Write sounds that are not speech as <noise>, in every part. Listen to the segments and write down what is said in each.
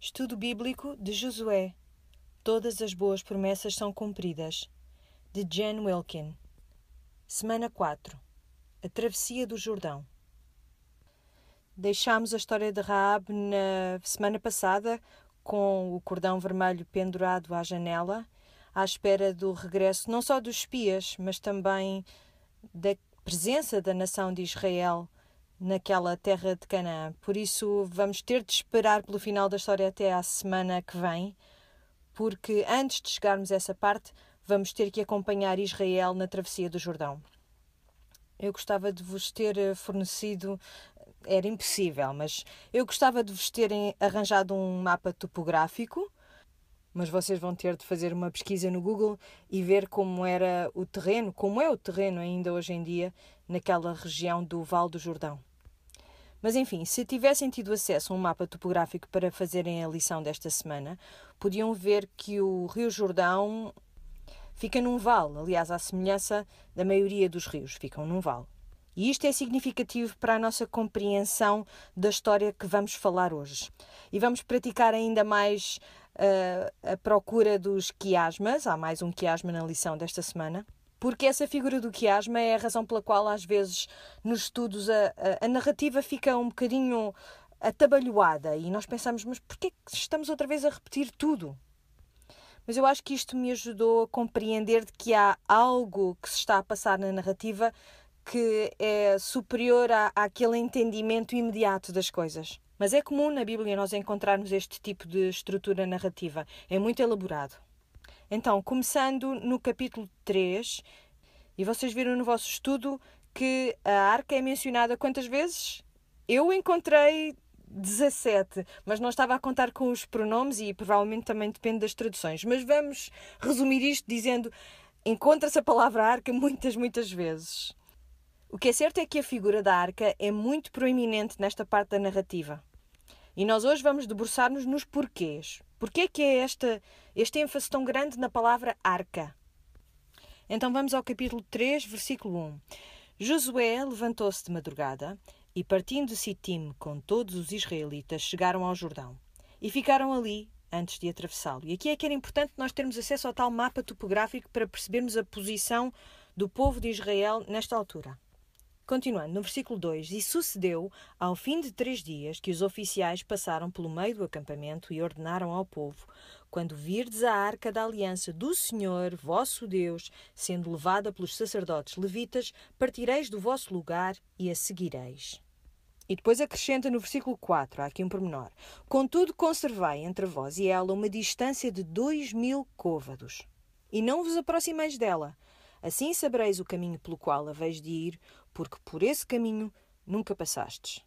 Estudo Bíblico de Josué. Todas as boas promessas são cumpridas. De Jen Wilkin. Semana 4. A travessia do Jordão. Deixámos a história de Raab na semana passada com o cordão vermelho pendurado à janela, à espera do regresso não só dos espias, mas também da presença da nação de Israel naquela terra de Canaã. Por isso, vamos ter de esperar pelo final da história até à semana que vem, porque antes de chegarmos a essa parte, vamos ter que acompanhar Israel na travessia do Jordão. Eu gostava de vos ter eh, fornecido, era impossível, mas eu gostava de vos terem arranjado um mapa topográfico mas vocês vão ter de fazer uma pesquisa no Google e ver como era o terreno, como é o terreno ainda hoje em dia naquela região do Val do Jordão. Mas enfim, se tivessem tido acesso a um mapa topográfico para fazerem a lição desta semana, podiam ver que o Rio Jordão fica num vale, aliás, à semelhança da maioria dos rios, ficam num vale. E isto é significativo para a nossa compreensão da história que vamos falar hoje. E vamos praticar ainda mais uh, a procura dos quiasmas, há mais um quiasma na lição desta semana, porque essa figura do quiasma é a razão pela qual, às vezes, nos estudos, a, a, a narrativa fica um bocadinho atabalhoada e nós pensamos, mas porquê que estamos outra vez a repetir tudo? Mas eu acho que isto me ajudou a compreender de que há algo que se está a passar na narrativa que é superior à, àquele entendimento imediato das coisas. Mas é comum na Bíblia nós encontrarmos este tipo de estrutura narrativa. É muito elaborado. Então, começando no capítulo 3, e vocês viram no vosso estudo que a arca é mencionada quantas vezes? Eu encontrei 17, mas não estava a contar com os pronomes e provavelmente também depende das traduções. Mas vamos resumir isto dizendo: encontra-se a palavra arca muitas, muitas vezes. O que é certo é que a figura da arca é muito proeminente nesta parte da narrativa. E nós hoje vamos debruçar-nos nos porquês. Porquê que é esta, este ênfase tão grande na palavra arca? Então vamos ao capítulo 3, versículo 1. Josué levantou-se de madrugada e, partindo de Sitim com todos os israelitas, chegaram ao Jordão e ficaram ali antes de atravessá-lo. E aqui é que era importante nós termos acesso ao tal mapa topográfico para percebermos a posição do povo de Israel nesta altura. Continuando, no versículo 2: E sucedeu, ao fim de três dias, que os oficiais passaram pelo meio do acampamento e ordenaram ao povo: Quando virdes a arca da aliança do Senhor, vosso Deus, sendo levada pelos sacerdotes levitas, partireis do vosso lugar e a seguireis. E depois acrescenta no versículo 4, há aqui um pormenor: Contudo, conservai entre vós e ela uma distância de dois mil côvados, e não vos aproximeis dela. Assim sabereis o caminho pelo qual haveis de ir, porque por esse caminho nunca passastes.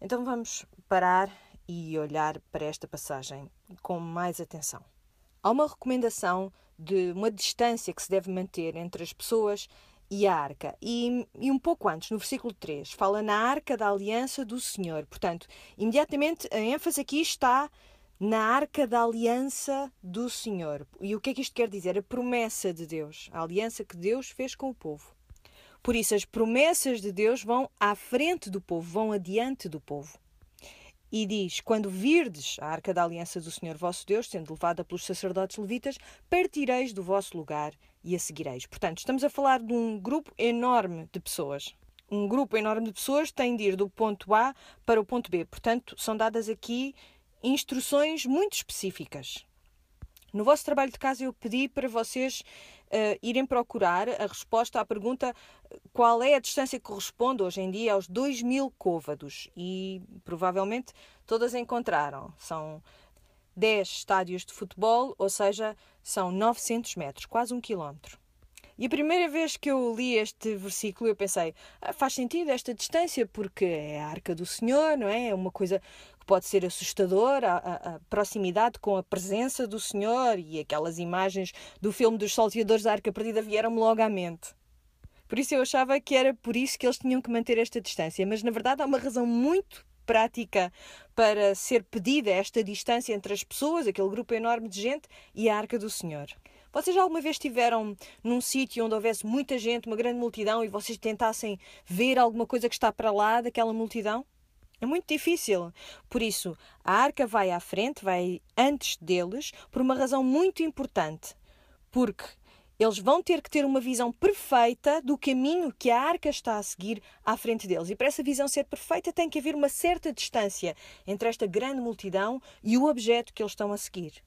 Então vamos parar e olhar para esta passagem com mais atenção. Há uma recomendação de uma distância que se deve manter entre as pessoas e a arca. E, e, um pouco antes, no versículo 3, fala na arca da aliança do Senhor. Portanto, imediatamente a ênfase aqui está na arca da aliança do Senhor. E o que é que isto quer dizer? A promessa de Deus, a aliança que Deus fez com o povo. Por isso, as promessas de Deus vão à frente do povo, vão adiante do povo. E diz: Quando virdes a arca da aliança do Senhor vosso Deus, sendo levada pelos sacerdotes levitas, partireis do vosso lugar e a seguireis. Portanto, estamos a falar de um grupo enorme de pessoas. Um grupo enorme de pessoas tem de ir do ponto A para o ponto B. Portanto, são dadas aqui instruções muito específicas. No vosso trabalho de casa, eu pedi para vocês uh, irem procurar a resposta à pergunta qual é a distância que corresponde hoje em dia aos 2 mil côvados. E provavelmente todas encontraram. São 10 estádios de futebol, ou seja, são 900 metros, quase um quilómetro. E a primeira vez que eu li este versículo, eu pensei, ah, faz sentido esta distância, porque é a arca do Senhor, não é? É uma coisa que pode ser assustadora, a, a, proximidade com a presença do Senhor e aquelas imagens do filme dos salteadores da arca perdida vieram-me logo à mente. Por isso eu achava que era por isso que eles tinham que manter esta distância, mas na verdade há uma razão muito prática para ser pedida esta distância entre as pessoas, aquele grupo enorme de gente, e a arca do Senhor. Vocês alguma vez estiveram num sítio onde houvesse muita gente, uma grande multidão, e vocês tentassem ver alguma coisa que está para lá daquela multidão? É muito difícil. Por isso, a arca vai à frente, vai antes deles, por uma razão muito importante. Porque eles vão ter que ter uma visão perfeita do caminho que a arca está a seguir à frente deles. E para essa visão ser perfeita, tem que haver uma certa distância entre esta grande multidão e o objeto que eles estão a seguir.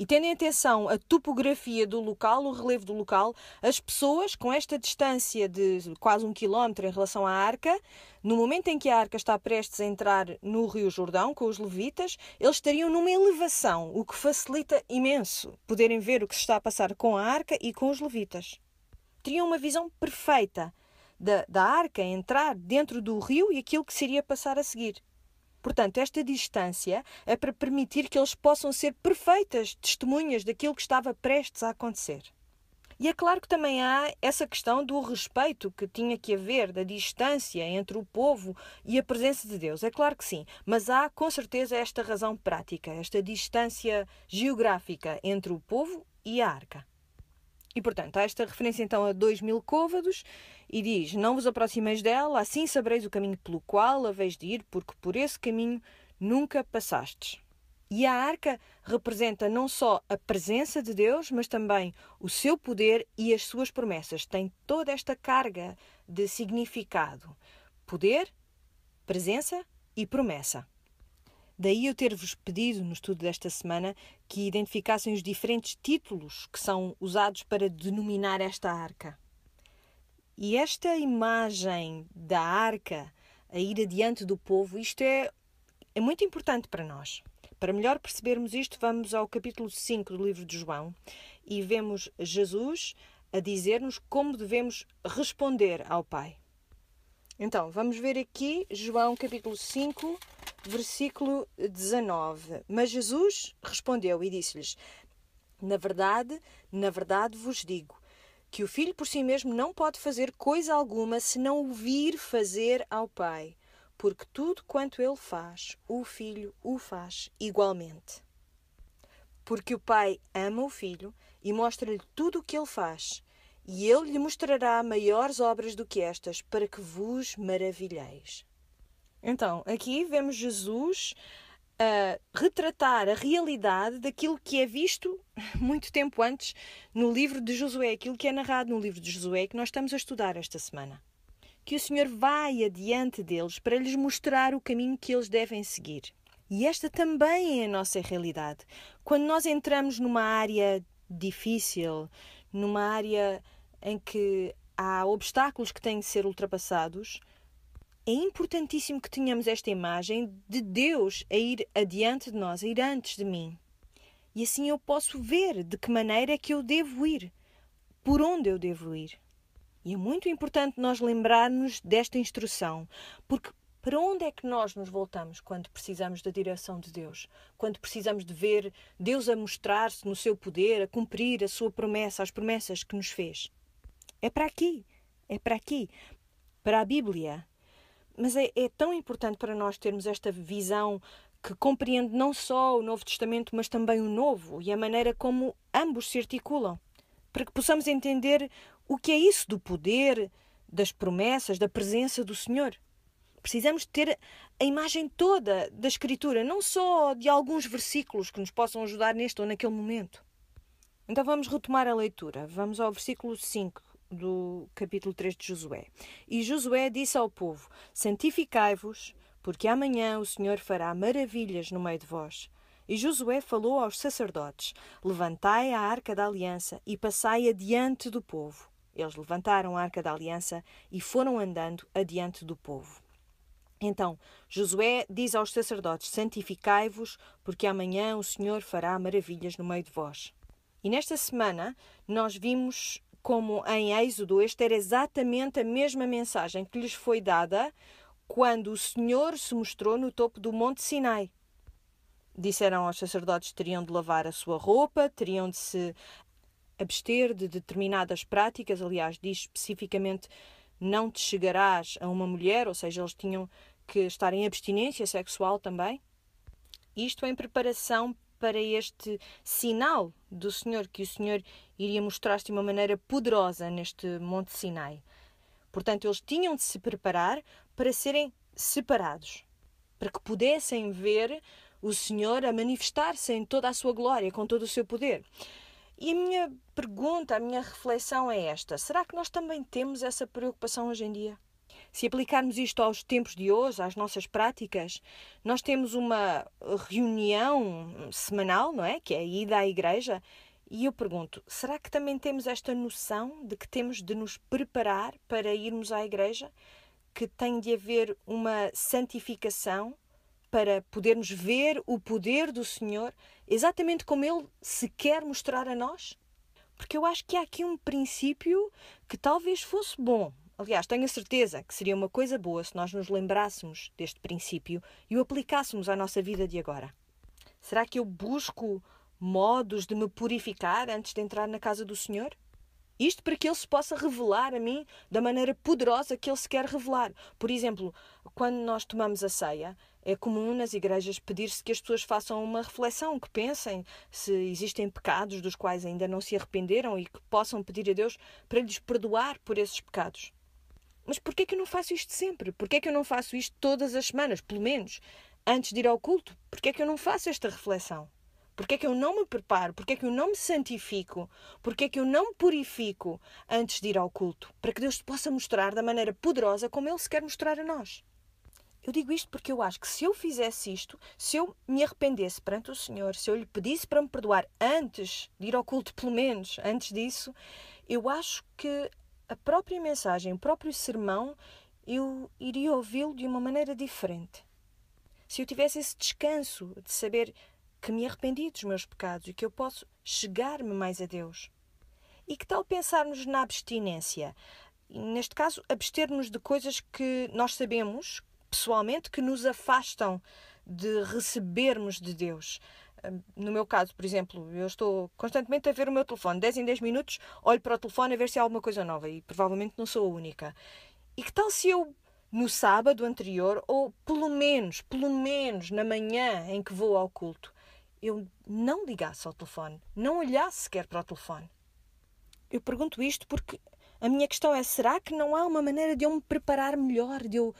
E tendo em atenção a topografia do local, o relevo do local, as pessoas, com esta distância de quase um quilómetro em relação à arca, no momento em que a arca está prestes a entrar no Rio Jordão com os levitas, eles estariam numa elevação, o que facilita imenso poderem ver o que se está a passar com a arca e com os levitas. Teriam uma visão perfeita da, da arca entrar dentro do rio e aquilo que seria passar a seguir. Portanto, esta distância é para permitir que eles possam ser perfeitas testemunhas daquilo que estava prestes a acontecer. E é claro que também há essa questão do respeito que tinha que haver, da distância entre o povo e a presença de Deus. É claro que sim, mas há com certeza esta razão prática, esta distância geográfica entre o povo e a arca. E portanto, há esta referência então a dois mil côvados e diz: Não vos aproximeis dela, assim sabereis o caminho pelo qual haveis de ir, porque por esse caminho nunca passastes. E a arca representa não só a presença de Deus, mas também o seu poder e as suas promessas. Tem toda esta carga de significado: poder, presença e promessa. Daí eu ter-vos pedido no estudo desta semana que identificassem os diferentes títulos que são usados para denominar esta arca. E esta imagem da arca a ir adiante do povo, isto é, é muito importante para nós. Para melhor percebermos isto, vamos ao capítulo 5 do livro de João e vemos Jesus a dizer-nos como devemos responder ao Pai. Então, vamos ver aqui João capítulo 5, versículo 19. Mas Jesus respondeu e disse-lhes: Na verdade, na verdade vos digo que o filho por si mesmo não pode fazer coisa alguma se não o vir fazer ao Pai, porque tudo quanto ele faz, o filho o faz igualmente. Porque o Pai ama o filho e mostra-lhe tudo o que ele faz, e ele lhe mostrará maiores obras do que estas, para que vos maravilheis. Então, aqui vemos Jesus a retratar a realidade daquilo que é visto <laughs> muito tempo antes no livro de Josué, aquilo que é narrado no livro de Josué que nós estamos a estudar esta semana. Que o Senhor vai adiante deles para lhes mostrar o caminho que eles devem seguir. E esta também é a nossa realidade. Quando nós entramos numa área difícil, numa área em que há obstáculos que têm de ser ultrapassados, é importantíssimo que tenhamos esta imagem de Deus a ir adiante de nós, a ir antes de mim. E assim eu posso ver de que maneira é que eu devo ir, por onde eu devo ir. E é muito importante nós lembrarmos desta instrução, porque para onde é que nós nos voltamos quando precisamos da direção de Deus? Quando precisamos de ver Deus a mostrar-se no seu poder, a cumprir a sua promessa, as promessas que nos fez? É para aqui, é para aqui, para a Bíblia, mas é, é tão importante para nós termos esta visão que compreende não só o Novo Testamento, mas também o Novo e a maneira como ambos se articulam, para que possamos entender o que é isso do poder, das promessas, da presença do Senhor. Precisamos ter a imagem toda da Escritura, não só de alguns versículos que nos possam ajudar neste ou naquele momento. Então vamos retomar a leitura. Vamos ao versículo 5 do capítulo 3 de Josué. E Josué disse ao povo: Santificai-vos, porque amanhã o Senhor fará maravilhas no meio de vós. E Josué falou aos sacerdotes: Levantai a arca da aliança e passai adiante do povo. Eles levantaram a arca da aliança e foram andando adiante do povo. Então Josué diz aos sacerdotes: Santificai-vos, porque amanhã o Senhor fará maravilhas no meio de vós. E nesta semana nós vimos como em Êxodo, esta era exatamente a mesma mensagem que lhes foi dada quando o Senhor se mostrou no topo do Monte Sinai. Disseram aos sacerdotes que teriam de lavar a sua roupa, teriam de se abster de determinadas práticas, aliás, diz especificamente não te chegarás a uma mulher, ou seja, eles tinham que estar em abstinência sexual também. Isto em preparação para este sinal do Senhor, que o Senhor iria mostrar-se de uma maneira poderosa neste Monte Sinai. Portanto, eles tinham de se preparar para serem separados. para que pudessem ver o Senhor a manifestar-se em toda a sua glória, com todo o seu poder. E a minha pergunta, a minha reflexão é esta: será que nós também temos essa preocupação hoje em dia? Se aplicarmos isto aos tempos de hoje, às nossas práticas, nós temos uma reunião semanal, não é? Que é a ida à igreja. E eu pergunto: será que também temos esta noção de que temos de nos preparar para irmos à igreja? Que tem de haver uma santificação para podermos ver o poder do Senhor exatamente como Ele se quer mostrar a nós? Porque eu acho que há aqui um princípio que talvez fosse bom Aliás, tenho a certeza que seria uma coisa boa se nós nos lembrássemos deste princípio e o aplicássemos à nossa vida de agora. Será que eu busco modos de me purificar antes de entrar na casa do Senhor? Isto para que Ele se possa revelar a mim da maneira poderosa que Ele se quer revelar. Por exemplo, quando nós tomamos a ceia, é comum nas igrejas pedir-se que as pessoas façam uma reflexão, que pensem se existem pecados dos quais ainda não se arrependeram e que possam pedir a Deus para lhes perdoar por esses pecados. Mas porquê que eu não faço isto sempre? Porquê que eu não faço isto todas as semanas, pelo menos, antes de ir ao culto? Porquê que eu não faço esta reflexão? Porquê que eu não me preparo? Porquê que eu não me santifico? Porquê que eu não me purifico antes de ir ao culto? Para que Deus te possa mostrar da maneira poderosa como Ele se quer mostrar a nós. Eu digo isto porque eu acho que se eu fizesse isto, se eu me arrependesse perante o Senhor, se eu lhe pedisse para me perdoar antes de ir ao culto, pelo menos antes disso, eu acho que a própria mensagem, o próprio sermão, eu iria ouvi-lo de uma maneira diferente. Se eu tivesse esse descanso de saber que me arrependi dos meus pecados e que eu posso chegar-me mais a Deus. E que tal pensarmos na abstinência? Neste caso, abster-nos de coisas que nós sabemos, pessoalmente, que nos afastam de recebermos de Deus no meu caso, por exemplo, eu estou constantemente a ver o meu telefone, 10 em 10 minutos, olho para o telefone a ver se há alguma coisa nova e provavelmente não sou a única. E que tal se eu, no sábado anterior, ou pelo menos, pelo menos na manhã em que vou ao culto, eu não ligasse ao telefone, não olhasse sequer para o telefone? Eu pergunto isto porque a minha questão é: será que não há uma maneira de eu me preparar melhor, de eu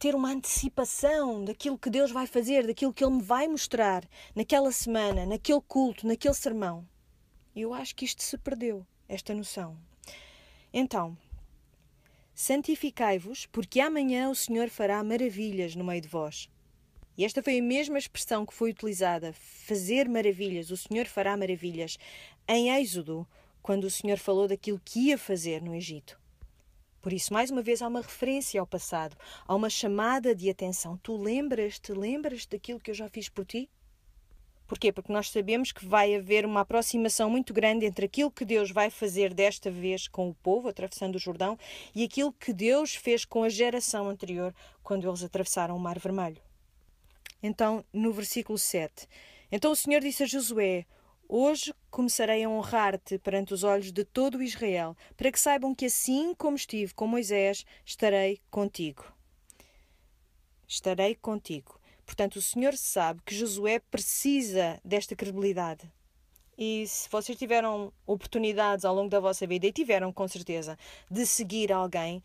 ter uma antecipação daquilo que Deus vai fazer, daquilo que Ele me vai mostrar naquela semana, naquele culto, naquele sermão. Eu acho que isto se perdeu, esta noção. Então, santificai-vos, porque amanhã o Senhor fará maravilhas no meio de vós. E esta foi a mesma expressão que foi utilizada, fazer maravilhas, o Senhor fará maravilhas, em Êxodo, quando o Senhor falou daquilo que ia fazer no Egito. Por isso, mais uma vez, há uma referência ao passado, há uma chamada de atenção. Tu lembras-te, lembras daquilo que eu já fiz por ti? Porquê? Porque nós sabemos que vai haver uma aproximação muito grande entre aquilo que Deus vai fazer desta vez com o povo, atravessando o Jordão, e aquilo que Deus fez com a geração anterior, quando eles atravessaram o Mar Vermelho. Então, no versículo 7. Então o Senhor disse a Josué: Hoje começarei a honrar-te perante os olhos de todo Israel, para que saibam que assim como estive com Moisés, estarei contigo. Estarei contigo. Portanto, o Senhor sabe que Josué precisa desta credibilidade. E se vocês tiveram oportunidades ao longo da vossa vida, e tiveram com certeza, de seguir alguém,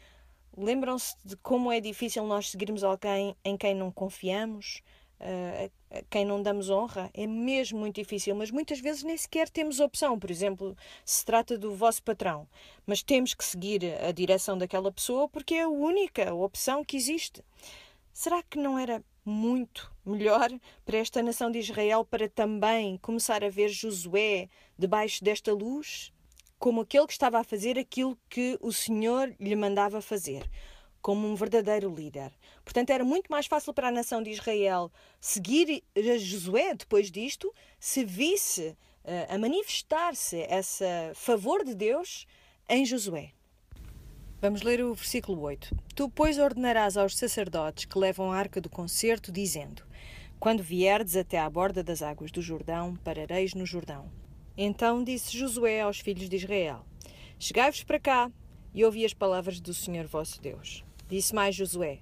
lembram-se de como é difícil nós seguirmos alguém em quem não confiamos, uh, quem não damos honra, é mesmo muito difícil, mas muitas vezes nem sequer temos opção. Por exemplo, se trata do vosso patrão, mas temos que seguir a direção daquela pessoa porque é a única opção que existe. Será que não era muito melhor para esta nação de Israel para também começar a ver Josué debaixo desta luz? Como aquele que estava a fazer aquilo que o Senhor lhe mandava fazer como um verdadeiro líder. Portanto, era muito mais fácil para a nação de Israel seguir Josué depois disto, se visse uh, a manifestar-se esse favor de Deus em Josué. Vamos ler o versículo 8. Tu, pois, ordenarás aos sacerdotes que levam a arca do concerto, dizendo: Quando vierdes até à borda das águas do Jordão, parareis no Jordão. Então disse Josué aos filhos de Israel: Chegai-vos para cá e ouvi as palavras do Senhor vosso Deus. Disse mais Josué: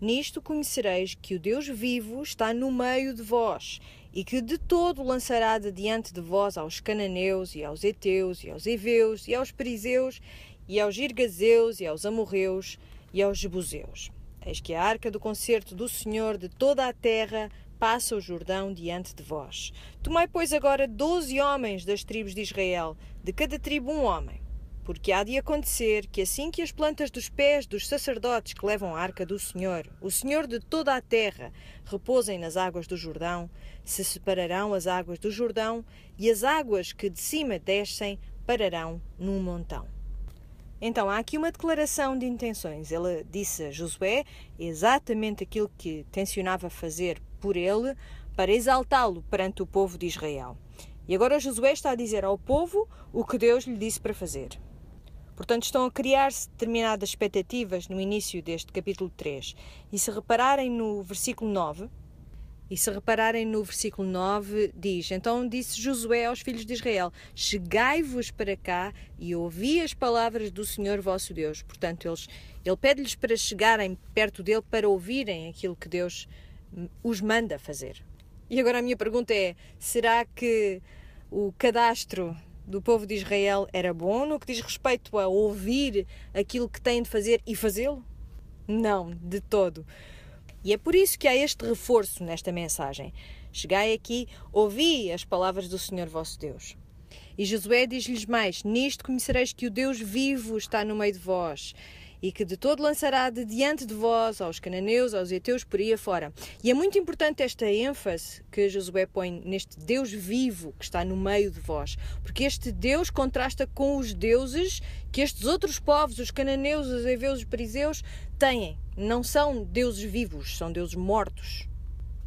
Nisto conhecereis que o Deus vivo está no meio de vós, e que de todo lançará de diante de vós aos cananeus, e aos heteus, e aos heveus, e aos perizeus, e aos girgazeus, e aos amorreus, e aos jebuseus. eis que a arca do concerto do Senhor de toda a terra passa o Jordão diante de vós. Tomai, pois, agora doze homens das tribos de Israel, de cada tribo um homem. Porque há de acontecer que, assim que as plantas dos pés dos sacerdotes que levam a arca do Senhor, o Senhor de toda a terra, repousem nas águas do Jordão, se separarão as águas do Jordão, e as águas que de cima descem pararão num montão. Então há aqui uma declaração de intenções. Ele disse a Josué exatamente aquilo que tencionava fazer por ele para exaltá-lo perante o povo de Israel. E agora Josué está a dizer ao povo o que Deus lhe disse para fazer. Portanto, estão a criar-se determinadas expectativas no início deste capítulo 3. E se repararem no versículo 9, e se repararem no versículo 9, diz: Então disse Josué aos filhos de Israel: Chegai-vos para cá e ouvi as palavras do Senhor vosso Deus. Portanto, eles, ele pede-lhes para chegarem perto dele para ouvirem aquilo que Deus os manda fazer. E agora a minha pergunta é: será que o cadastro do povo de Israel era bom no que diz respeito a ouvir aquilo que têm de fazer e fazê-lo? Não, de todo. E é por isso que há este reforço nesta mensagem. Chegai aqui, ouvi as palavras do Senhor vosso Deus. E Josué diz-lhes mais: Nisto conhecereis que o Deus vivo está no meio de vós e que de todo lançará de diante de vós aos cananeus, aos heteus, por aí afora. E é muito importante esta ênfase que Josué põe neste Deus vivo que está no meio de vós, porque este Deus contrasta com os deuses que estes outros povos, os cananeus, os heveus, os perizeus, têm. Não são deuses vivos, são deuses mortos.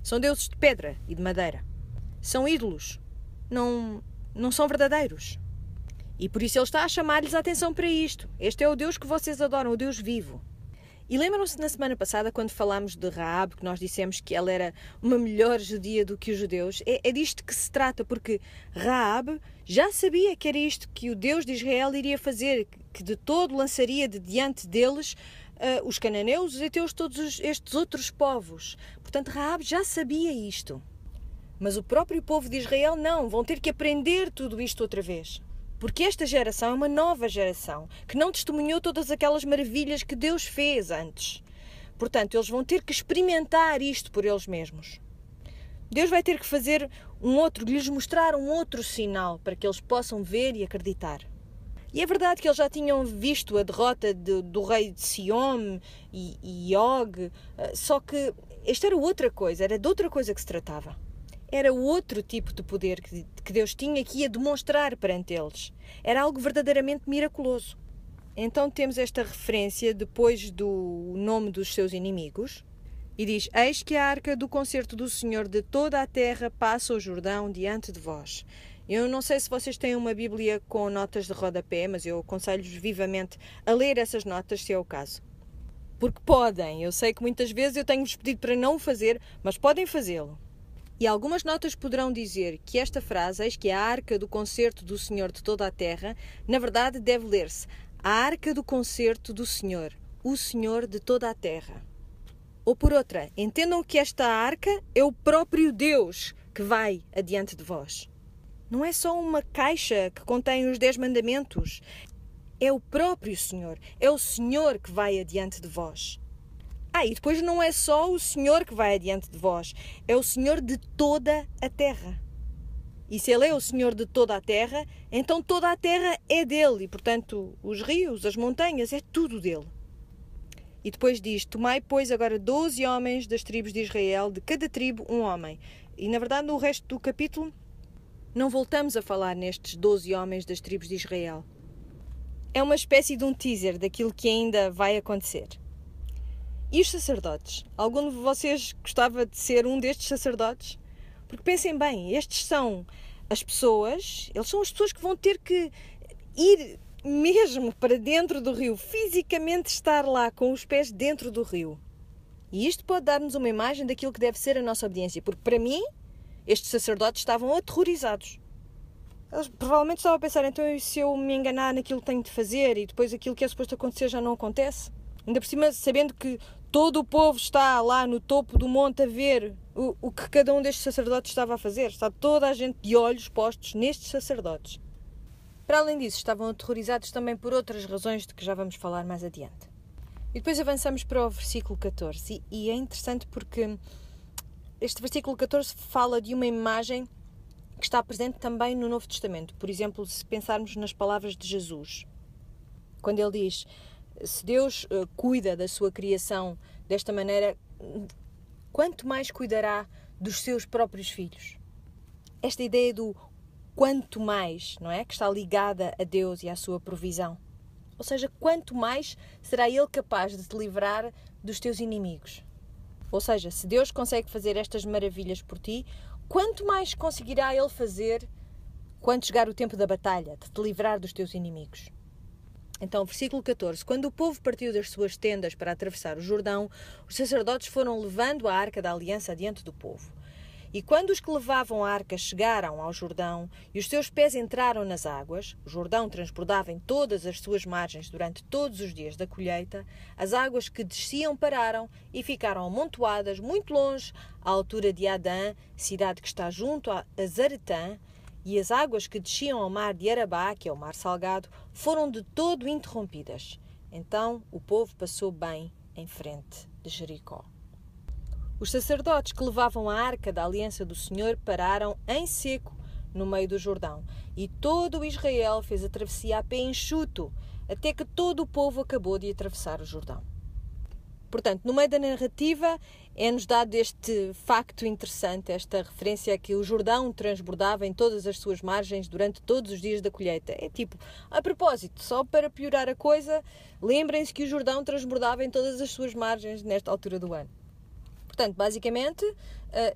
São deuses de pedra e de madeira. São ídolos. Não, não são verdadeiros. E por isso ele está a chamar-lhes a atenção para isto. Este é o Deus que vocês adoram, o Deus vivo. E lembram-se na semana passada, quando falámos de Raab, que nós dissemos que ela era uma melhor judia do que os judeus? É, é disto que se trata, porque Raab já sabia que era isto que o Deus de Israel iria fazer, que de todo lançaria de diante deles uh, os cananeus, os heteus, todos os, estes outros povos. Portanto, Raab já sabia isto. Mas o próprio povo de Israel não, vão ter que aprender tudo isto outra vez. Porque esta geração é uma nova geração que não testemunhou todas aquelas maravilhas que Deus fez antes. Portanto, eles vão ter que experimentar isto por eles mesmos. Deus vai ter que fazer um outro, lhes mostrar um outro sinal para que eles possam ver e acreditar. E é verdade que eles já tinham visto a derrota de, do rei de Sion e, e Og, eh, só que esta era outra coisa, era de outra coisa que se tratava era outro tipo de poder que Deus tinha que ia demonstrar perante eles. Era algo verdadeiramente miraculoso. Então temos esta referência depois do nome dos seus inimigos. E diz: Eis que a arca do concerto do Senhor de toda a terra passa o Jordão diante de vós. Eu não sei se vocês têm uma Bíblia com notas de rodapé, mas eu aconselho-vos vivamente a ler essas notas, se é o caso. Porque podem, eu sei que muitas vezes eu tenho-vos pedido para não fazer, mas podem fazê-lo. E algumas notas poderão dizer que esta frase, eis que é a arca do concerto do Senhor de toda a terra, na verdade deve ler-se a arca do concerto do Senhor, o Senhor de toda a terra. Ou por outra, entendam que esta arca é o próprio Deus que vai adiante de vós. Não é só uma caixa que contém os Dez Mandamentos. É o próprio Senhor. É o Senhor que vai adiante de vós. Ah, e depois não é só o Senhor que vai adiante de vós, é o Senhor de toda a terra. E se Ele é o Senhor de toda a terra, então toda a terra é dele, e portanto os rios, as montanhas, é tudo dele. E depois diz: Tomai, pois, agora doze homens das tribos de Israel, de cada tribo um homem. E na verdade, no resto do capítulo, não voltamos a falar nestes doze homens das tribos de Israel. É uma espécie de um teaser daquilo que ainda vai acontecer. E os sacerdotes? Algum de vocês gostava de ser um destes sacerdotes? Porque pensem bem, estes são as pessoas, eles são as pessoas que vão ter que ir mesmo para dentro do rio, fisicamente estar lá com os pés dentro do rio. E isto pode dar-nos uma imagem daquilo que deve ser a nossa obediência, porque para mim, estes sacerdotes estavam aterrorizados. Eles provavelmente estavam a pensar, então se eu me enganar naquilo que tenho de fazer e depois aquilo que é suposto acontecer já não acontece? Ainda por cima, sabendo que todo o povo está lá no topo do monte a ver o, o que cada um destes sacerdotes estava a fazer. Está toda a gente de olhos postos nestes sacerdotes. Para além disso, estavam aterrorizados também por outras razões de que já vamos falar mais adiante. E depois avançamos para o versículo 14. E, e é interessante porque este versículo 14 fala de uma imagem que está presente também no Novo Testamento. Por exemplo, se pensarmos nas palavras de Jesus, quando ele diz: Se Deus uh, cuida da sua criação desta maneira, quanto mais cuidará dos seus próprios filhos? Esta ideia do quanto mais, não é? Que está ligada a Deus e à sua provisão. Ou seja, quanto mais será Ele capaz de te livrar dos teus inimigos. Ou seja, se Deus consegue fazer estas maravilhas por ti, quanto mais conseguirá Ele fazer quando chegar o tempo da batalha, de te livrar dos teus inimigos. Então, versículo 14: Quando o povo partiu das suas tendas para atravessar o Jordão, os sacerdotes foram levando a arca da aliança diante do povo. E quando os que levavam a arca chegaram ao Jordão e os seus pés entraram nas águas, o Jordão transbordava em todas as suas margens durante todos os dias da colheita, as águas que desciam pararam e ficaram amontoadas muito longe, à altura de Adã, cidade que está junto a Zaretã, e as águas que desciam ao mar de Arabá, que é o mar salgado, foram de todo interrompidas. Então o povo passou bem em frente de Jericó. Os sacerdotes que levavam a arca da aliança do Senhor pararam em seco no meio do Jordão, e todo o Israel fez a travessia a pé enxuto, até que todo o povo acabou de atravessar o Jordão. Portanto, no meio da narrativa é-nos dado este facto interessante, esta referência a que o Jordão transbordava em todas as suas margens durante todos os dias da colheita. É tipo, a propósito, só para piorar a coisa, lembrem-se que o Jordão transbordava em todas as suas margens nesta altura do ano. Portanto, basicamente, uh,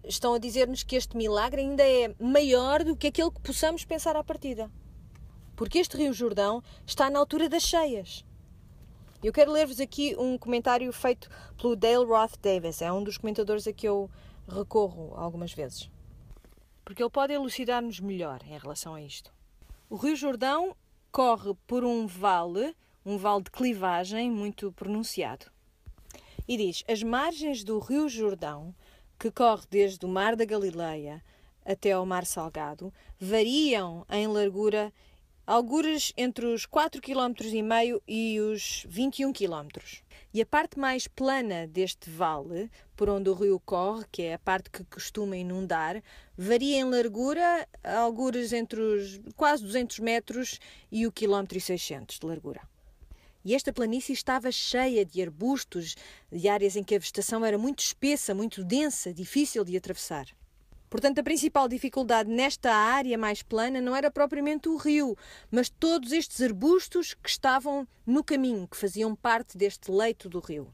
estão a dizer-nos que este milagre ainda é maior do que aquele que possamos pensar à partida. Porque este Rio Jordão está na altura das cheias. Eu quero ler-vos aqui um comentário feito pelo Dale Roth Davis, é um dos comentadores a que eu recorro algumas vezes. Porque ele pode elucidar-nos melhor em relação a isto. O Rio Jordão corre por um vale, um vale de clivagem muito pronunciado e diz: As margens do Rio Jordão, que corre desde o Mar da Galileia até ao Mar Salgado, variam em largura algures entre os 4,5 km e os 21 km. E a parte mais plana deste vale, por onde o rio corre, que é a parte que costuma inundar, varia em largura, algures entre os quase 200 metros e o quilómetro e 600 de largura. E esta planície estava cheia de arbustos, de áreas em que a vegetação era muito espessa, muito densa, difícil de atravessar. Portanto, a principal dificuldade nesta área mais plana não era propriamente o rio, mas todos estes arbustos que estavam no caminho, que faziam parte deste leito do rio.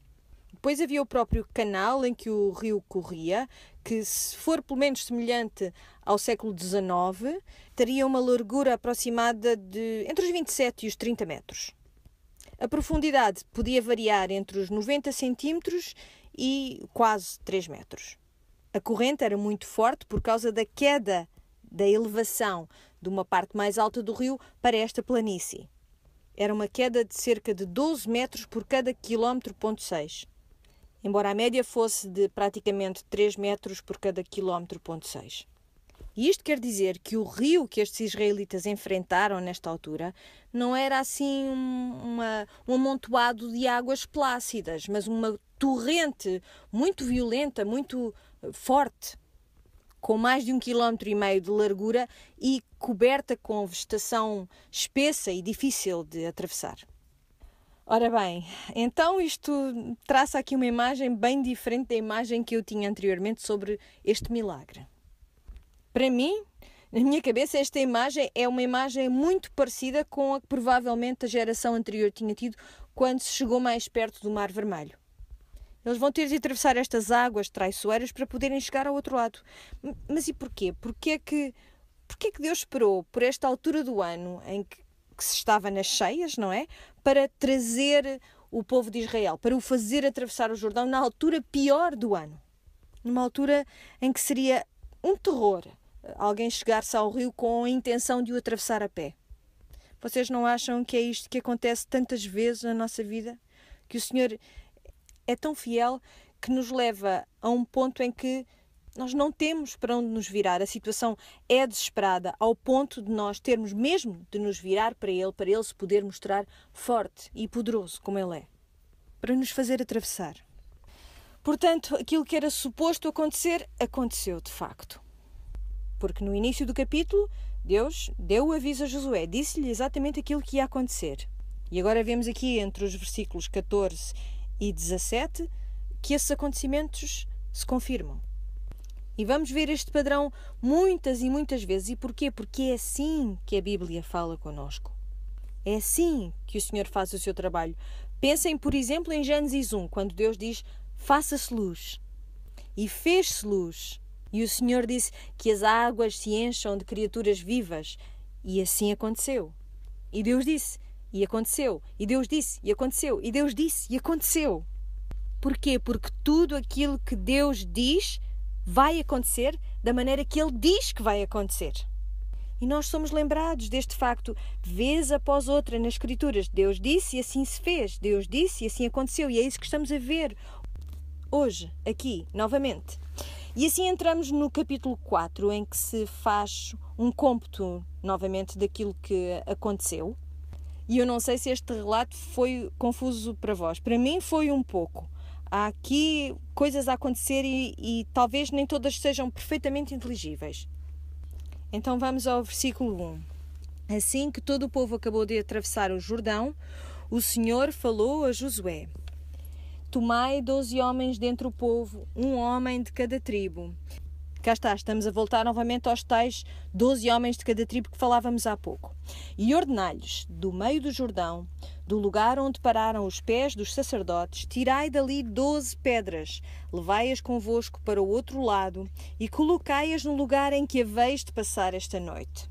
Depois havia o próprio canal em que o rio corria, que, se for pelo menos semelhante ao século XIX, teria uma largura aproximada de entre os 27 e os 30 metros. A profundidade podia variar entre os 90 centímetros e quase 3 metros. A corrente era muito forte por causa da queda da elevação de uma parte mais alta do rio para esta planície. Era uma queda de cerca de 12 metros por cada quilómetro ponto 6, embora a média fosse de praticamente 3 metros por cada quilómetro ponto 6. E isto quer dizer que o rio que estes israelitas enfrentaram nesta altura não era assim uma, um amontoado de águas plácidas, mas uma torrente muito violenta, muito forte, com mais de um quilómetro e meio de largura e coberta com vegetação espessa e difícil de atravessar. Ora bem, então isto traça aqui uma imagem bem diferente da imagem que eu tinha anteriormente sobre este milagre. Para mim, na minha cabeça, esta imagem é uma imagem muito parecida com a que provavelmente a geração anterior tinha tido quando se chegou mais perto do Mar Vermelho. Eles vão ter de atravessar estas águas traiçoeiras para poderem chegar ao outro lado. Mas e porquê? Porquê que, porquê que Deus esperou por esta altura do ano em que, que se estava nas cheias, não é? Para trazer o povo de Israel, para o fazer atravessar o Jordão na altura pior do ano. Numa altura em que seria um terror alguém chegar-se ao rio com a intenção de o atravessar a pé. Vocês não acham que é isto que acontece tantas vezes na nossa vida? Que o Senhor é tão fiel que nos leva a um ponto em que nós não temos para onde nos virar. A situação é desesperada, ao ponto de nós termos mesmo de nos virar para Ele, para Ele se poder mostrar forte e poderoso como Ele é. para nos fazer atravessar. Portanto, aquilo que era suposto acontecer, aconteceu de facto. Porque no início do capítulo, Deus deu o aviso a Josué, disse-lhe exatamente aquilo que ia acontecer. E agora vemos aqui entre os versículos 14 e 17 que esses acontecimentos se confirmam. E vamos ver este padrão muitas e muitas vezes. E porquê? Porque é assim que a Bíblia fala conosco. É assim que o Senhor faz o seu trabalho. Pensem, por exemplo, em Gênesis 1, quando Deus diz: faça-se luz. E fez-se luz. E o Senhor disse que as águas se encham de criaturas vivas. E assim aconteceu. E Deus disse, e aconteceu. E Deus disse, e aconteceu. E Deus disse, e aconteceu. Porquê? Porque tudo aquilo que Deus diz vai acontecer da maneira que Ele diz que vai acontecer. E nós somos lembrados deste facto vez após outra nas Escrituras. Deus disse e assim se fez. Deus disse e assim aconteceu. E é isso que estamos a ver hoje, aqui, novamente. E assim entramos no capítulo 4, em que se faz um cômputo novamente daquilo que aconteceu. E eu não sei se este relato foi confuso para vós. Para mim foi um pouco. Há aqui coisas a acontecer e, e talvez nem todas sejam perfeitamente inteligíveis. Então vamos ao versículo 1. Assim que todo o povo acabou de atravessar o Jordão, o Senhor falou a Josué: Tomai doze homens dentre o povo, um homem de cada tribo. Cá está, estamos a voltar novamente aos tais doze homens de cada tribo que falávamos há pouco. E ordenai-lhes, do meio do Jordão, do lugar onde pararam os pés dos sacerdotes, tirai dali doze pedras, levai-as convosco para o outro lado e colocai-as no lugar em que haveis de passar esta noite.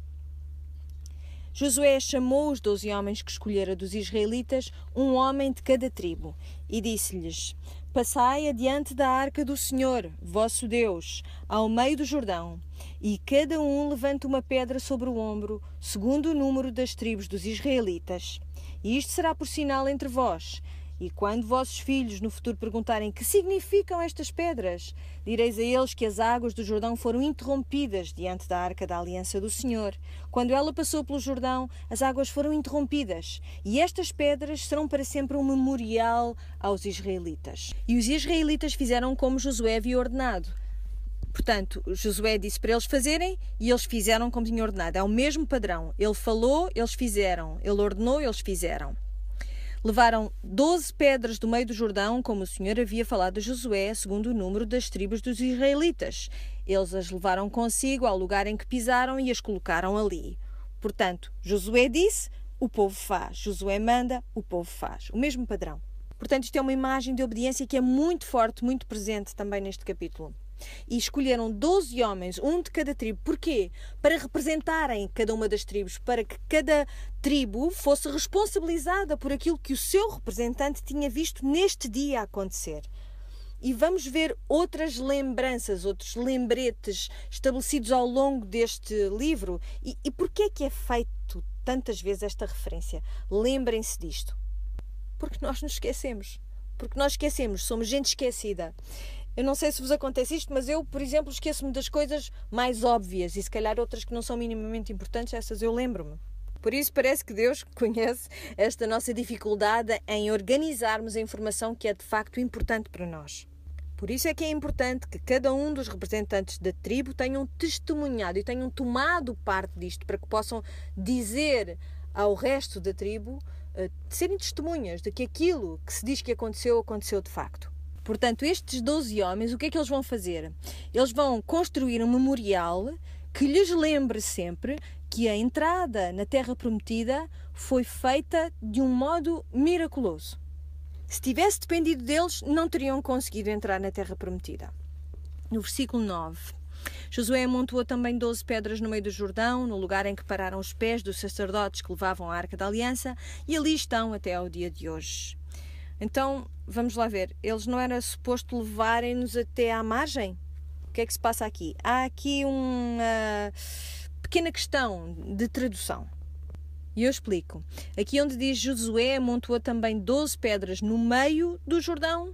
Josué chamou os doze homens que escolhera dos israelitas, um homem de cada tribo, e disse-lhes: Passai adiante da arca do Senhor, vosso Deus, ao meio do Jordão, e cada um levante uma pedra sobre o ombro, segundo o número das tribos dos israelitas. E isto será por sinal entre vós, e quando vossos filhos no futuro perguntarem que significam estas pedras, direis a eles que as águas do Jordão foram interrompidas diante da arca da aliança do Senhor. Quando ela passou pelo Jordão, as águas foram interrompidas, e estas pedras serão para sempre um memorial aos israelitas. E os israelitas fizeram como Josué havia ordenado. Portanto, Josué disse para eles fazerem e eles fizeram como tinha ordenado. É o mesmo padrão. Ele falou, eles fizeram. Ele ordenou, eles fizeram. Levaram doze pedras do meio do Jordão, como o Senhor havia falado a Josué, segundo o número das tribos dos israelitas. Eles as levaram consigo ao lugar em que pisaram e as colocaram ali. Portanto, Josué disse, o povo faz. Josué manda, o povo faz. O mesmo padrão. Portanto, isto é uma imagem de obediência que é muito forte, muito presente também neste capítulo e escolheram 12 homens, um de cada tribo. Porquê? Para representarem cada uma das tribos, para que cada tribo fosse responsabilizada por aquilo que o seu representante tinha visto neste dia acontecer. E vamos ver outras lembranças, outros lembretes estabelecidos ao longo deste livro. E, e porquê é que é feito tantas vezes esta referência? Lembrem-se disto. Porque nós nos esquecemos. Porque nós esquecemos, somos gente esquecida. Eu não sei se vos acontece isto, mas eu, por exemplo, esqueço-me das coisas mais óbvias e se calhar outras que não são minimamente importantes, essas eu lembro-me. Por isso parece que Deus <laughs> conhece esta nossa dificuldade em organizarmos a informação que é de facto importante para nós. Por isso é que é importante que cada um dos representantes da tribo tenham testemunhado e tenham tomado parte disto para que possam dizer ao resto da tribo, uh, serem testemunhas de que aquilo que se diz que aconteceu, aconteceu de facto. Portanto, estes 12 homens, o que é que eles vão fazer? Eles vão construir um memorial que lhes lembre sempre que a entrada na Terra Prometida foi feita de um modo miraculoso. Se tivesse dependido deles, não teriam conseguido entrar na Terra Prometida. No versículo 9. Josué amontoou também doze pedras no meio do Jordão, no lugar em que pararam os pés dos sacerdotes que levavam a Arca da Aliança, e ali estão até ao dia de hoje. Então, vamos lá ver. Eles não era suposto levarem-nos até à margem? O que é que se passa aqui? Há aqui uma pequena questão de tradução. E eu explico. Aqui onde diz Josué amontoou também 12 pedras no meio do Jordão,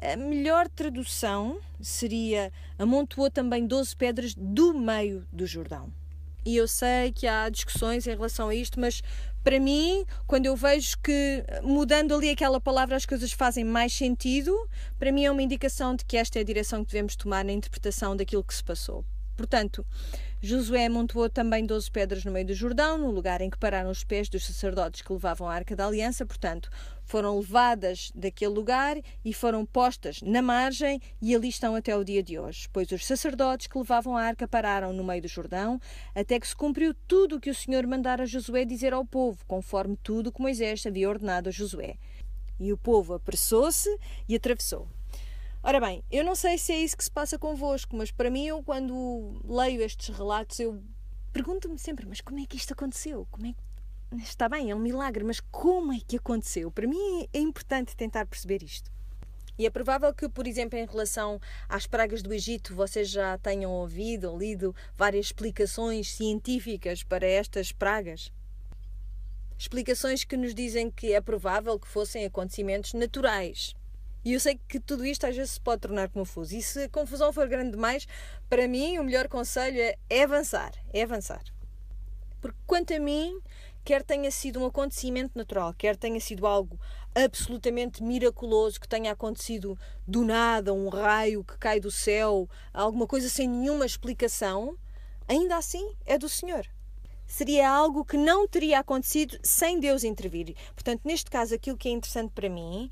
a melhor tradução seria amontoou também 12 pedras do meio do Jordão. E eu sei que há discussões em relação a isto, mas para mim, quando eu vejo que mudando ali aquela palavra as coisas fazem mais sentido, para mim é uma indicação de que esta é a direção que devemos tomar na interpretação daquilo que se passou. Portanto, Josué amontoou também doze pedras no meio do Jordão, no lugar em que pararam os pés dos sacerdotes que levavam a arca da aliança. Portanto, foram levadas daquele lugar e foram postas na margem e ali estão até o dia de hoje. Pois os sacerdotes que levavam a arca pararam no meio do Jordão, até que se cumpriu tudo o que o Senhor mandara a Josué dizer ao povo, conforme tudo que Moisés havia ordenado a Josué. E o povo apressou-se e atravessou. Ora bem, eu não sei se é isso que se passa convosco, mas para mim, eu quando leio estes relatos, eu pergunto-me sempre: mas como é que isto aconteceu? Como é que... Está bem, é um milagre, mas como é que aconteceu? Para mim é importante tentar perceber isto. E é provável que, por exemplo, em relação às pragas do Egito, vocês já tenham ouvido ou lido várias explicações científicas para estas pragas. Explicações que nos dizem que é provável que fossem acontecimentos naturais, e eu sei que tudo isto às vezes se pode tornar confuso. E se a confusão for grande demais, para mim o melhor conselho é, é avançar. É avançar. Porque quanto a mim, quer tenha sido um acontecimento natural, quer tenha sido algo absolutamente miraculoso que tenha acontecido do nada, um raio que cai do céu, alguma coisa sem nenhuma explicação, ainda assim é do Senhor. Seria algo que não teria acontecido sem Deus intervir. Portanto, neste caso, aquilo que é interessante para mim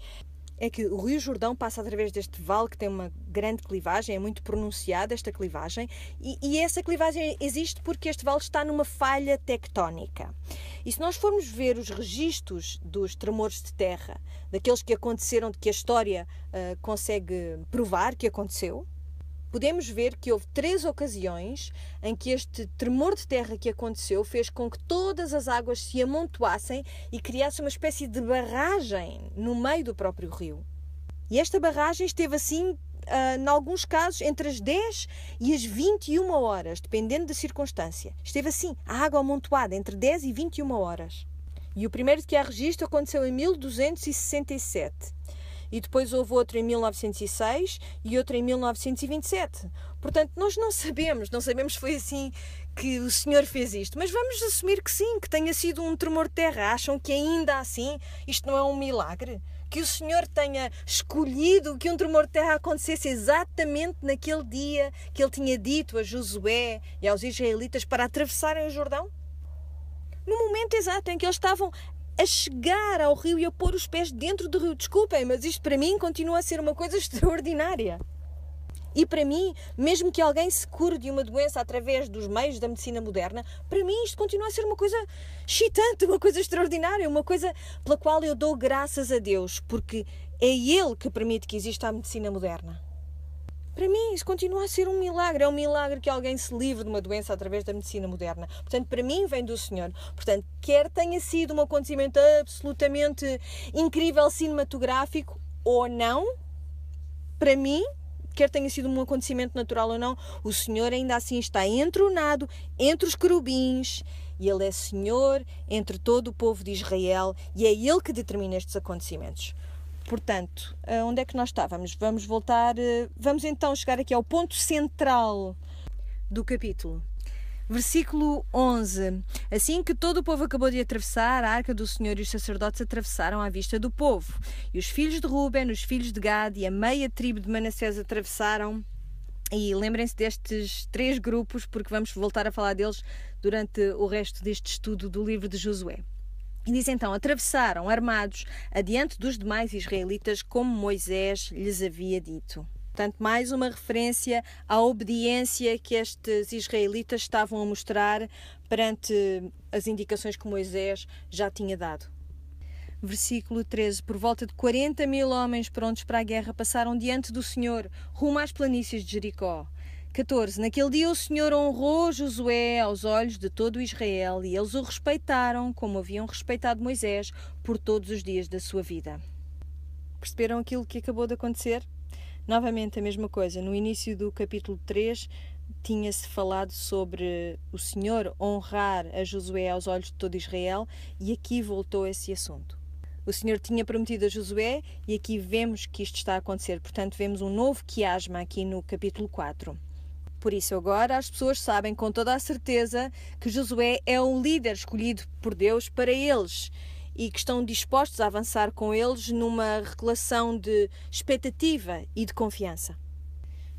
é que o Rio Jordão passa através deste vale que tem uma grande clivagem, é muito pronunciada esta clivagem, e, e, essa clivagem existe porque este vale está numa falha tectónica. E se nós formos ver os registros dos tremores de terra, daqueles que aconteceram, de que a história uh, consegue provar que aconteceu, podemos ver que houve três ocasiões em que este tremor de terra que aconteceu fez com que todas as águas se amontoassem e criasse uma espécie de barragem no meio do próprio rio. E esta barragem esteve assim, uh, em alguns casos, entre as 10 e as 21 horas, dependendo da circunstância. Esteve assim, a água amontoada entre 10 e 21 horas. E o primeiro que há registro aconteceu em 1267 e depois houve outro em 1906 e outro em 1927. Portanto, nós não sabemos, não sabemos se foi assim que o Senhor fez isto, mas vamos assumir que sim, que tenha sido um tremor de terra. Acham que ainda assim isto não é um milagre? Que o Senhor tenha escolhido que um tremor de terra acontecesse exatamente naquele dia que ele tinha dito a Josué e aos israelitas para atravessarem o Jordão? no momento exato em que eles estavam a chegar ao rio e a pôr os pés dentro do rio. Desculpem, mas isto para mim continua a ser uma coisa <laughs> extraordinária. E para mim, mesmo que alguém se cure de uma doença através dos meios da medicina moderna, para mim isto continua a ser uma coisa excitante, uma coisa extraordinária, uma coisa pela qual eu dou graças a Deus, porque é Ele que permite que exista a medicina moderna. Para mim, isso continua a ser um milagre. É um milagre que alguém se livre de uma doença através da medicina moderna. Portanto, para mim, vem do Senhor. Portanto, quer tenha sido um acontecimento absolutamente incrível cinematográfico ou não, para mim, quer tenha sido um acontecimento natural ou não, o Senhor ainda assim está entronado entre os querubins e Ele é Senhor entre todo o povo de Israel e é Ele que determina estes acontecimentos. Portanto, onde é que nós estávamos? Vamos voltar, eh, vamos então chegar aqui ao ponto central do capítulo. Versículo 11. Assim que todo o povo acabou de atravessar, a arca do Senhor e os sacerdotes atravessaram à vista do povo. E os filhos de Ruben, os filhos de Gad e a meia tribo de Manassés atravessaram. E lembrem-se destes três grupos, porque vamos voltar a falar deles durante o resto deste estudo do livro de Josué. E diz então: atravessaram armados adiante dos demais israelitas, como Moisés lhes havia dito. Portanto, mais uma referência à obediência que estes israelitas estavam a mostrar perante as indicações que Moisés já tinha dado. Versículo 13: Por volta de 40 mil homens prontos para a guerra passaram diante do Senhor, rumo às planícies de Jericó. 14. Naquele dia o Senhor honrou Josué aos olhos de todo Israel e eles o respeitaram como haviam respeitado Moisés por todos os dias da sua vida. Perceberam aquilo que acabou de acontecer? Novamente a mesma coisa. No início do capítulo 3 tinha-se falado sobre o Senhor honrar a Josué aos olhos de todo Israel e aqui voltou esse assunto. O Senhor tinha prometido a Josué e aqui vemos que isto está a acontecer. Portanto, vemos um novo quiasma aqui no capítulo 4. Por isso, agora as pessoas sabem com toda a certeza que Josué é um líder escolhido por Deus para eles e que estão dispostos a avançar com eles numa relação de expectativa e de confiança.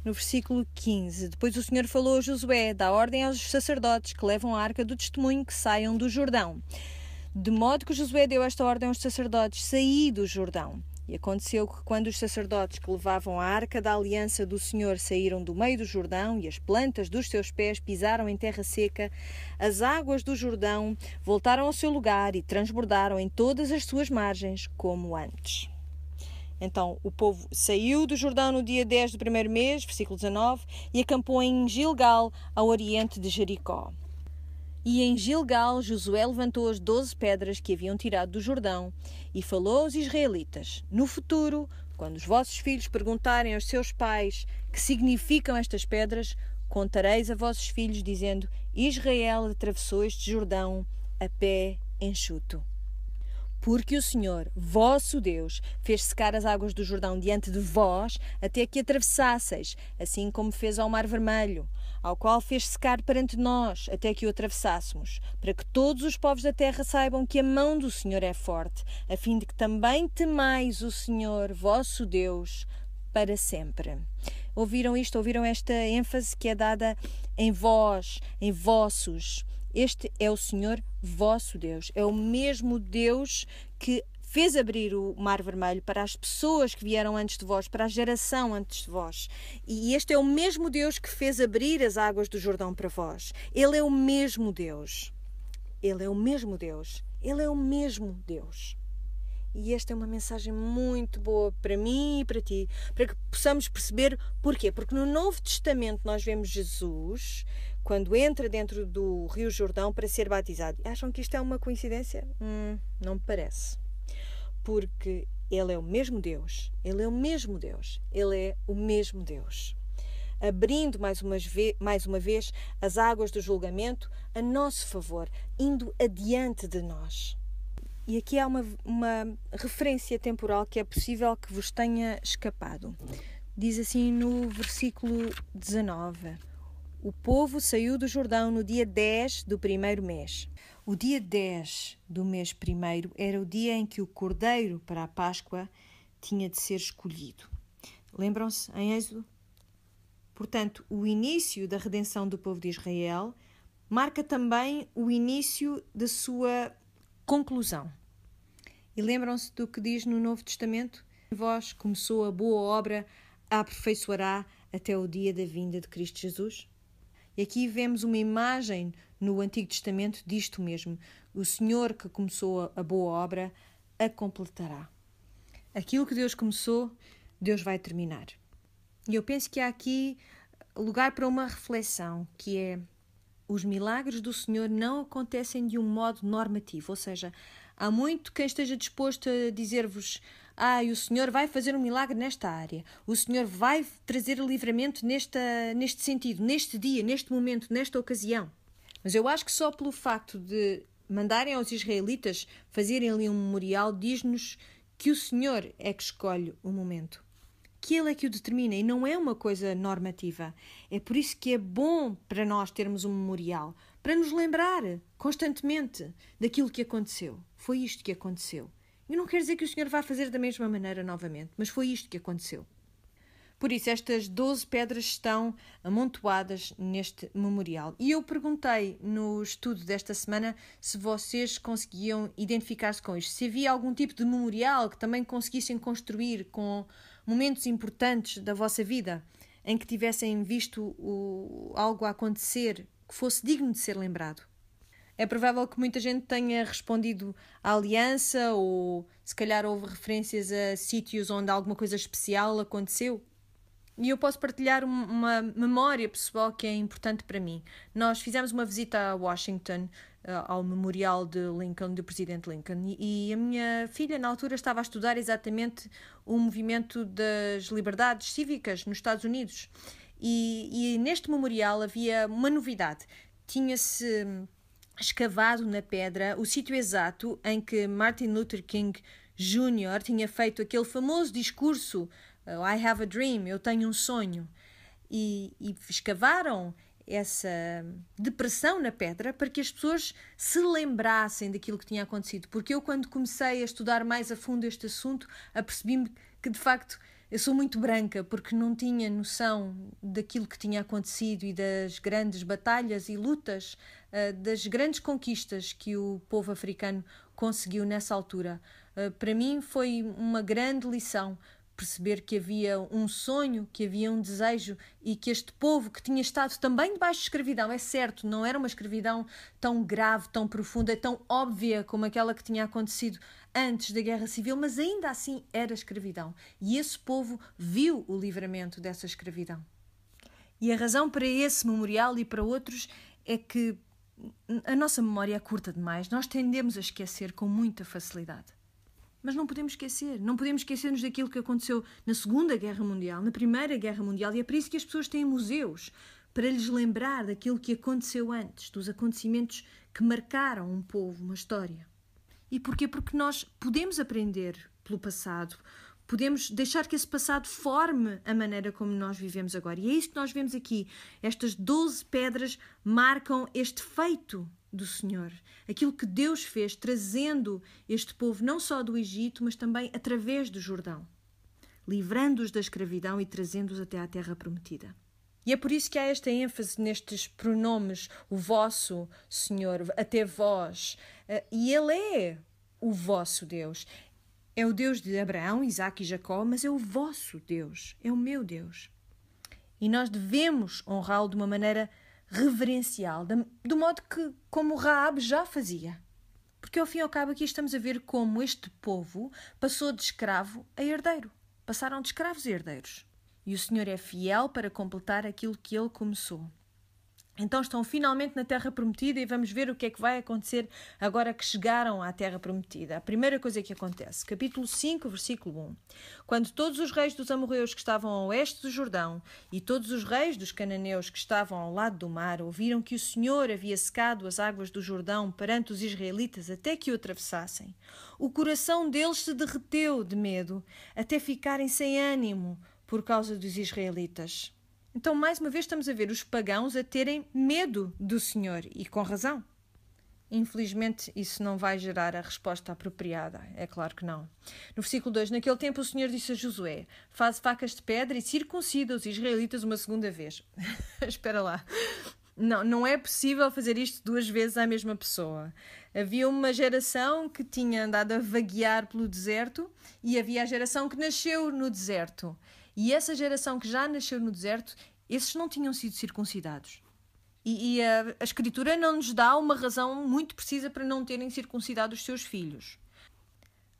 No versículo 15, depois o Senhor falou a Josué: dá ordem aos sacerdotes que levam a arca do testemunho que saiam do Jordão. De modo que Josué deu esta ordem aos sacerdotes: saí do Jordão. E aconteceu que, quando os sacerdotes que levavam a arca da aliança do Senhor saíram do meio do Jordão e as plantas dos seus pés pisaram em terra seca, as águas do Jordão voltaram ao seu lugar e transbordaram em todas as suas margens, como antes. Então o povo saiu do Jordão no dia 10 do primeiro mês, versículo 19, e acampou em Gilgal, ao oriente de Jericó. E em Gilgal, Josué levantou as doze pedras que haviam tirado do Jordão e falou aos israelitas: No futuro, quando os vossos filhos perguntarem aos seus pais que significam estas pedras, contareis a vossos filhos, dizendo: Israel atravessou este Jordão a pé enxuto. Porque o Senhor, vosso Deus, fez secar as águas do Jordão diante de vós, até que atravessasseis, assim como fez ao Mar Vermelho, ao qual fez secar perante nós, até que o atravessássemos, para que todos os povos da terra saibam que a mão do Senhor é forte, a fim de que também temais o Senhor, vosso Deus, para sempre. Ouviram isto? Ouviram esta ênfase que é dada em vós, em vossos? Este é o Senhor vosso Deus. É o mesmo Deus que fez abrir o Mar Vermelho para as pessoas que vieram antes de vós, para a geração antes de vós. E este é o mesmo Deus que fez abrir as águas do Jordão para vós. Ele é o mesmo Deus. Ele é o mesmo Deus. Ele é o mesmo Deus. E esta é uma mensagem muito boa para mim e para ti, para que possamos perceber porquê. Porque no Novo Testamento nós vemos Jesus quando entra dentro do Rio Jordão para ser batizado. Acham que isto é uma coincidência? Hum, não me parece. Porque ele é o mesmo Deus. Ele é o mesmo Deus. Ele é o mesmo Deus. Abrindo mais mais uma vez as águas do julgamento a nosso favor, indo adiante de nós. E aqui há uma, uma referência temporal que é possível que vos tenha escapado. Diz assim no versículo 19: o povo saiu do Jordão no dia 10 do primeiro mês. O dia 10 do mês primeiro era o dia em que o cordeiro para a Páscoa tinha de ser escolhido. Lembram-se em Êxodo? Portanto, o início da redenção do povo de Israel marca também o início da sua conclusão. E lembram-se do que diz no Novo Testamento? Vós começou a boa obra, a aperfeiçoará até o dia da vinda de Cristo Jesus? E aqui vemos uma imagem no Antigo Testamento disto mesmo: o Senhor que começou a boa obra a completará. Aquilo que Deus começou, Deus vai terminar. E eu penso que há aqui lugar para uma reflexão, que é os milagres do Senhor não acontecem de um modo normativo, ou seja, há muito quem esteja disposto a dizer-vos ai, o Senhor vai fazer um milagre nesta área, o Senhor vai trazer livramento nesta, neste sentido, neste dia, neste momento, nesta ocasião. Mas eu acho que só pelo facto de mandarem aos israelitas fazerem ali um memorial diz-nos que o Senhor é que escolhe o momento. Que Ele é que o determina e não é uma coisa normativa. É por isso que é bom para nós termos um memorial, para nos lembrar constantemente daquilo que aconteceu. Foi isto que aconteceu. E não quer dizer que o Senhor vá fazer da mesma maneira novamente, mas foi isto que aconteceu. Por isso, estas 12 pedras estão amontoadas neste memorial. E eu perguntei no estudo desta semana se vocês conseguiam identificar-se com isto, se havia algum tipo de memorial que também conseguissem construir com momentos importantes da vossa vida, em que tivessem visto o, algo a acontecer que fosse digno de ser lembrado. É provável que muita gente tenha respondido à aliança ou se calhar houve referências a sítios onde alguma coisa especial aconteceu. E eu posso partilhar uma memória pessoal que é importante para mim. Nós fizemos uma visita a Washington, eh, ao memorial de Lincoln, do presidente Lincoln, e a minha filha, na altura, estava a estudar exatamente o movimento das liberdades cívicas nos Estados Unidos. E, e neste memorial havia uma novidade. Tinha-se escavado na pedra o sítio exato em que Martin Luther King Jr. tinha feito aquele famoso discurso uh, I have a dream, eu tenho um sonho. e, e escavaram essa depressão na pedra para que as pessoas se lembrassem daquilo que tinha acontecido. Porque eu, quando comecei a estudar mais a fundo este assunto, apercebi-me que de facto eu sou muito branca porque não tinha noção daquilo que tinha acontecido e das grandes batalhas e lutas, uh, das grandes conquistas que o povo africano conseguiu nessa altura. Uh, para mim foi uma grande lição perceber que havia um sonho, que havia um desejo e que este povo que tinha estado também debaixo de escravidão, é certo, não era uma escravidão tão grave, tão profunda, tão óbvia como aquela que tinha acontecido antes da Guerra Civil, mas ainda assim era escravidão. E esse povo viu o livramento dessa escravidão. E a razão para esse memorial e para outros é que a nossa memória é curta demais, nós tendemos a esquecer com muita facilidade. Mas não podemos esquecer, não podemos esquecer-nos daquilo que aconteceu na Segunda Guerra Mundial, na Primeira Guerra Mundial, e é por isso que as pessoas têm museus para lhes lembrar daquilo que aconteceu antes, dos acontecimentos que marcaram um povo, uma história. E porquê? Porque nós podemos aprender pelo passado, podemos deixar que esse passado forme a maneira como nós vivemos agora. E é isso que nós vemos aqui. Estas 12 pedras marcam este feito do Senhor, aquilo que Deus fez trazendo este povo não só do Egito, mas também através do Jordão, livrando-os da escravidão e trazendo-os até à terra prometida. E é por isso que há esta ênfase nestes pronomes, o vosso Senhor, até vós. Eh, e Ele é o vosso Deus. É o Deus de Abraão, Isaac e Jacó, mas é o vosso Deus, é o meu Deus. E nós devemos honrá-lo de uma maneira reverencial, do modo que como Raab já fazia. Porque ao fim e ao cabo aqui estamos a ver como este povo passou de escravo a herdeiro. Passaram de escravos a herdeiros. E o Senhor é fiel para completar aquilo que ele começou. Então estão finalmente na Terra Prometida e vamos ver o que é que vai acontecer agora que chegaram à Terra Prometida. A primeira coisa que acontece, capítulo 5, versículo 1. Quando todos os reis dos amorreus que estavam a oeste do Jordão e todos os reis dos cananeus que estavam ao lado do mar ouviram que o Senhor havia secado as águas do Jordão perante os israelitas até que o atravessassem, o coração deles se derreteu de medo, até ficarem sem ânimo por causa dos israelitas. Então, mais uma vez, estamos a ver os pagãos a terem medo do Senhor e com razão. Infelizmente, isso não vai gerar a resposta apropriada. É claro que não. No versículo 2: Naquele tempo, o Senhor disse a Josué: Faz facas de pedra e circuncida os israelitas uma segunda vez. <laughs> Espera lá. Não, não é possível fazer isto duas vezes à mesma pessoa. Havia uma geração que tinha andado a vaguear pelo deserto e havia a geração que nasceu no deserto. E essa geração que já nasceu no deserto, esses não tinham sido circuncidados. E, e a, a, Escritura não nos dá uma razão muito precisa para não terem circuncidado os seus filhos.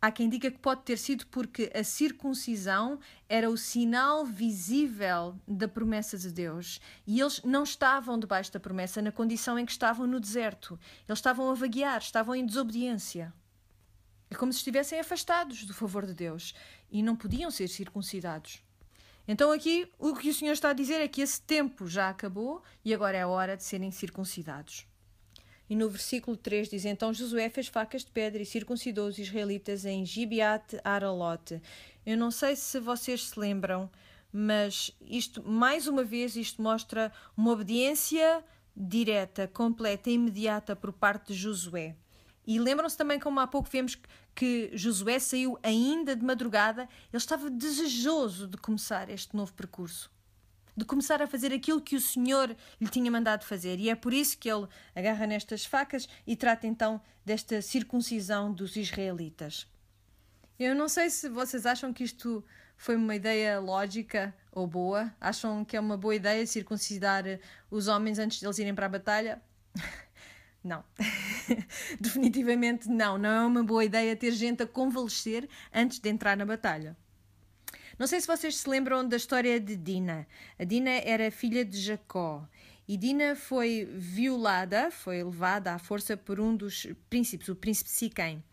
Há quem diga que pode ter sido porque a circuncisão era o sinal visível da promessa de Deus e eles não estavam debaixo da promessa na condição em que estavam no deserto. Eles estavam a vaguear, estavam em desobediência. É como se estivessem afastados do favor de Deus e não podiam ser circuncidados. Então aqui o que o Senhor está a dizer é que esse tempo já acabou e agora é a hora de serem circuncidados. E no versículo 3 diz: Então Josué fez facas de pedra e circuncidou os israelitas em Gibeat Aralote. Eu não sei se vocês se lembram, mas isto, mais uma vez, isto mostra uma obediência direta, completa, imediata por parte de Josué. E lembram-se também como há pouco vemos que Josué saiu ainda de madrugada, ele estava desejoso de começar este novo percurso, de começar a fazer aquilo que o Senhor lhe tinha mandado fazer. E é por isso que ele agarra nestas facas e trata então desta circuncisão dos israelitas. Eu não sei se vocês acham que isto foi uma ideia lógica ou boa. Acham que é uma boa ideia circuncidar os homens antes de eles irem para a batalha? <laughs> Não. <laughs> Definitivamente não. Não é uma boa ideia ter gente a convalescer antes de entrar na batalha. Não sei se vocês se lembram da história de Dina. A Dina era filha de Jacó. E Dina foi violada, foi levada à força por um dos príncipes, o príncipe Siquém.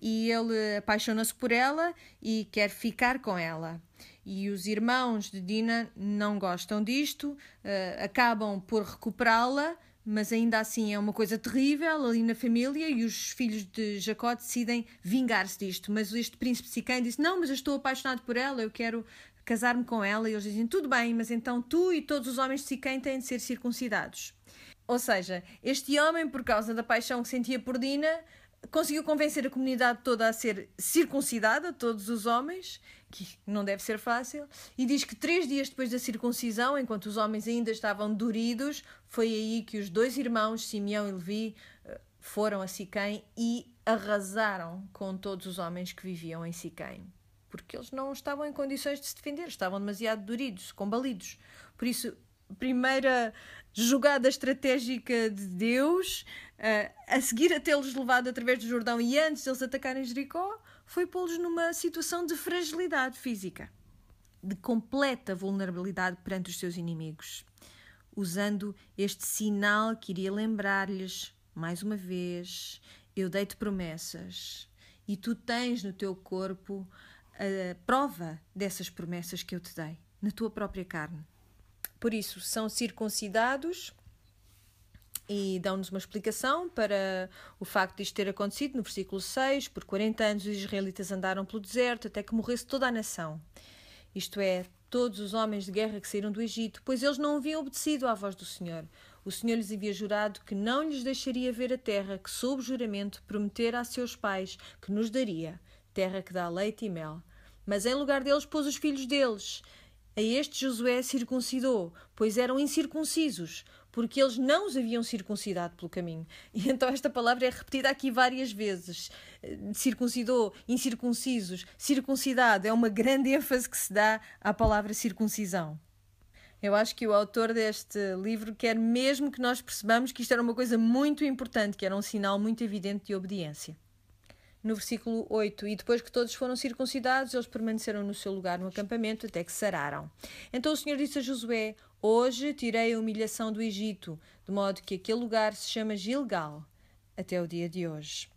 E ele apaixona-se por ela e quer ficar com ela. E os irmãos de Dina não gostam disto, uh, acabam por recuperá-la, mas ainda assim é uma coisa terrível ali na família e os filhos de Jacó decidem vingar-se disto. Mas este príncipe Siquém disse: Não, mas eu estou apaixonado por ela, eu quero casar-me com ela. E eles dizem: Tudo bem, mas então tu e todos os homens de Siquém têm de ser circuncidados. Ou seja, este homem, por causa da paixão que sentia por Dina, conseguiu convencer a comunidade toda a ser circuncidada, todos os homens, que não deve ser fácil, e diz que três dias depois da circuncisão, enquanto os homens ainda estavam doridos, foi aí que os dois irmãos, Simeão e Levi, eh, foram a Siquém e arrasaram com todos os homens que viviam em Siquém. Porque eles não estavam em condições de se defender, estavam demasiado doridos, combalidos. Por isso, primeira jogada estratégica de Deus, uh, a seguir a tê-los levado através do Jordão e antes deles atacarem Jericó, foi pô-los numa situação de fragilidade física, de completa vulnerabilidade perante os seus inimigos, usando este sinal que iria lembrar-lhes, mais uma vez, eu dei-te promessas e tu tens no teu corpo a prova dessas promessas que eu te dei, na tua própria carne. Por isso, são circuncidados e dão-nos uma explicação para o facto de isto ter acontecido no versículo 6. Por 40 anos os israelitas andaram pelo deserto até que morresse toda a nação. Isto é, todos os homens de guerra que saíram do Egito, pois eles não haviam obedecido à voz do Senhor. O Senhor lhes havia jurado que não lhes deixaria ver a terra que, sob juramento, prometera a seus pais que nos daria, terra que dá leite e mel. Mas em lugar deles pôs os filhos deles, a este Josué circuncidou, pois eram incircuncisos, porque eles não os haviam circuncidado pelo caminho. E então esta palavra é repetida aqui várias vezes. Circuncidou, incircuncisos, circuncidado. É uma grande ênfase que se dá à palavra circuncisão. Eu acho que o autor deste livro quer mesmo que nós percebamos que isto era uma coisa muito importante, que era um sinal muito evidente de obediência no versículo 8: E depois que todos foram circuncidados, eles permaneceram no seu lugar no acampamento até que sararam. Então o Senhor disse a Josué: Hoje tirei a humilhação do Egito, de modo que aquele lugar se chama Gilgal, até o dia de hoje.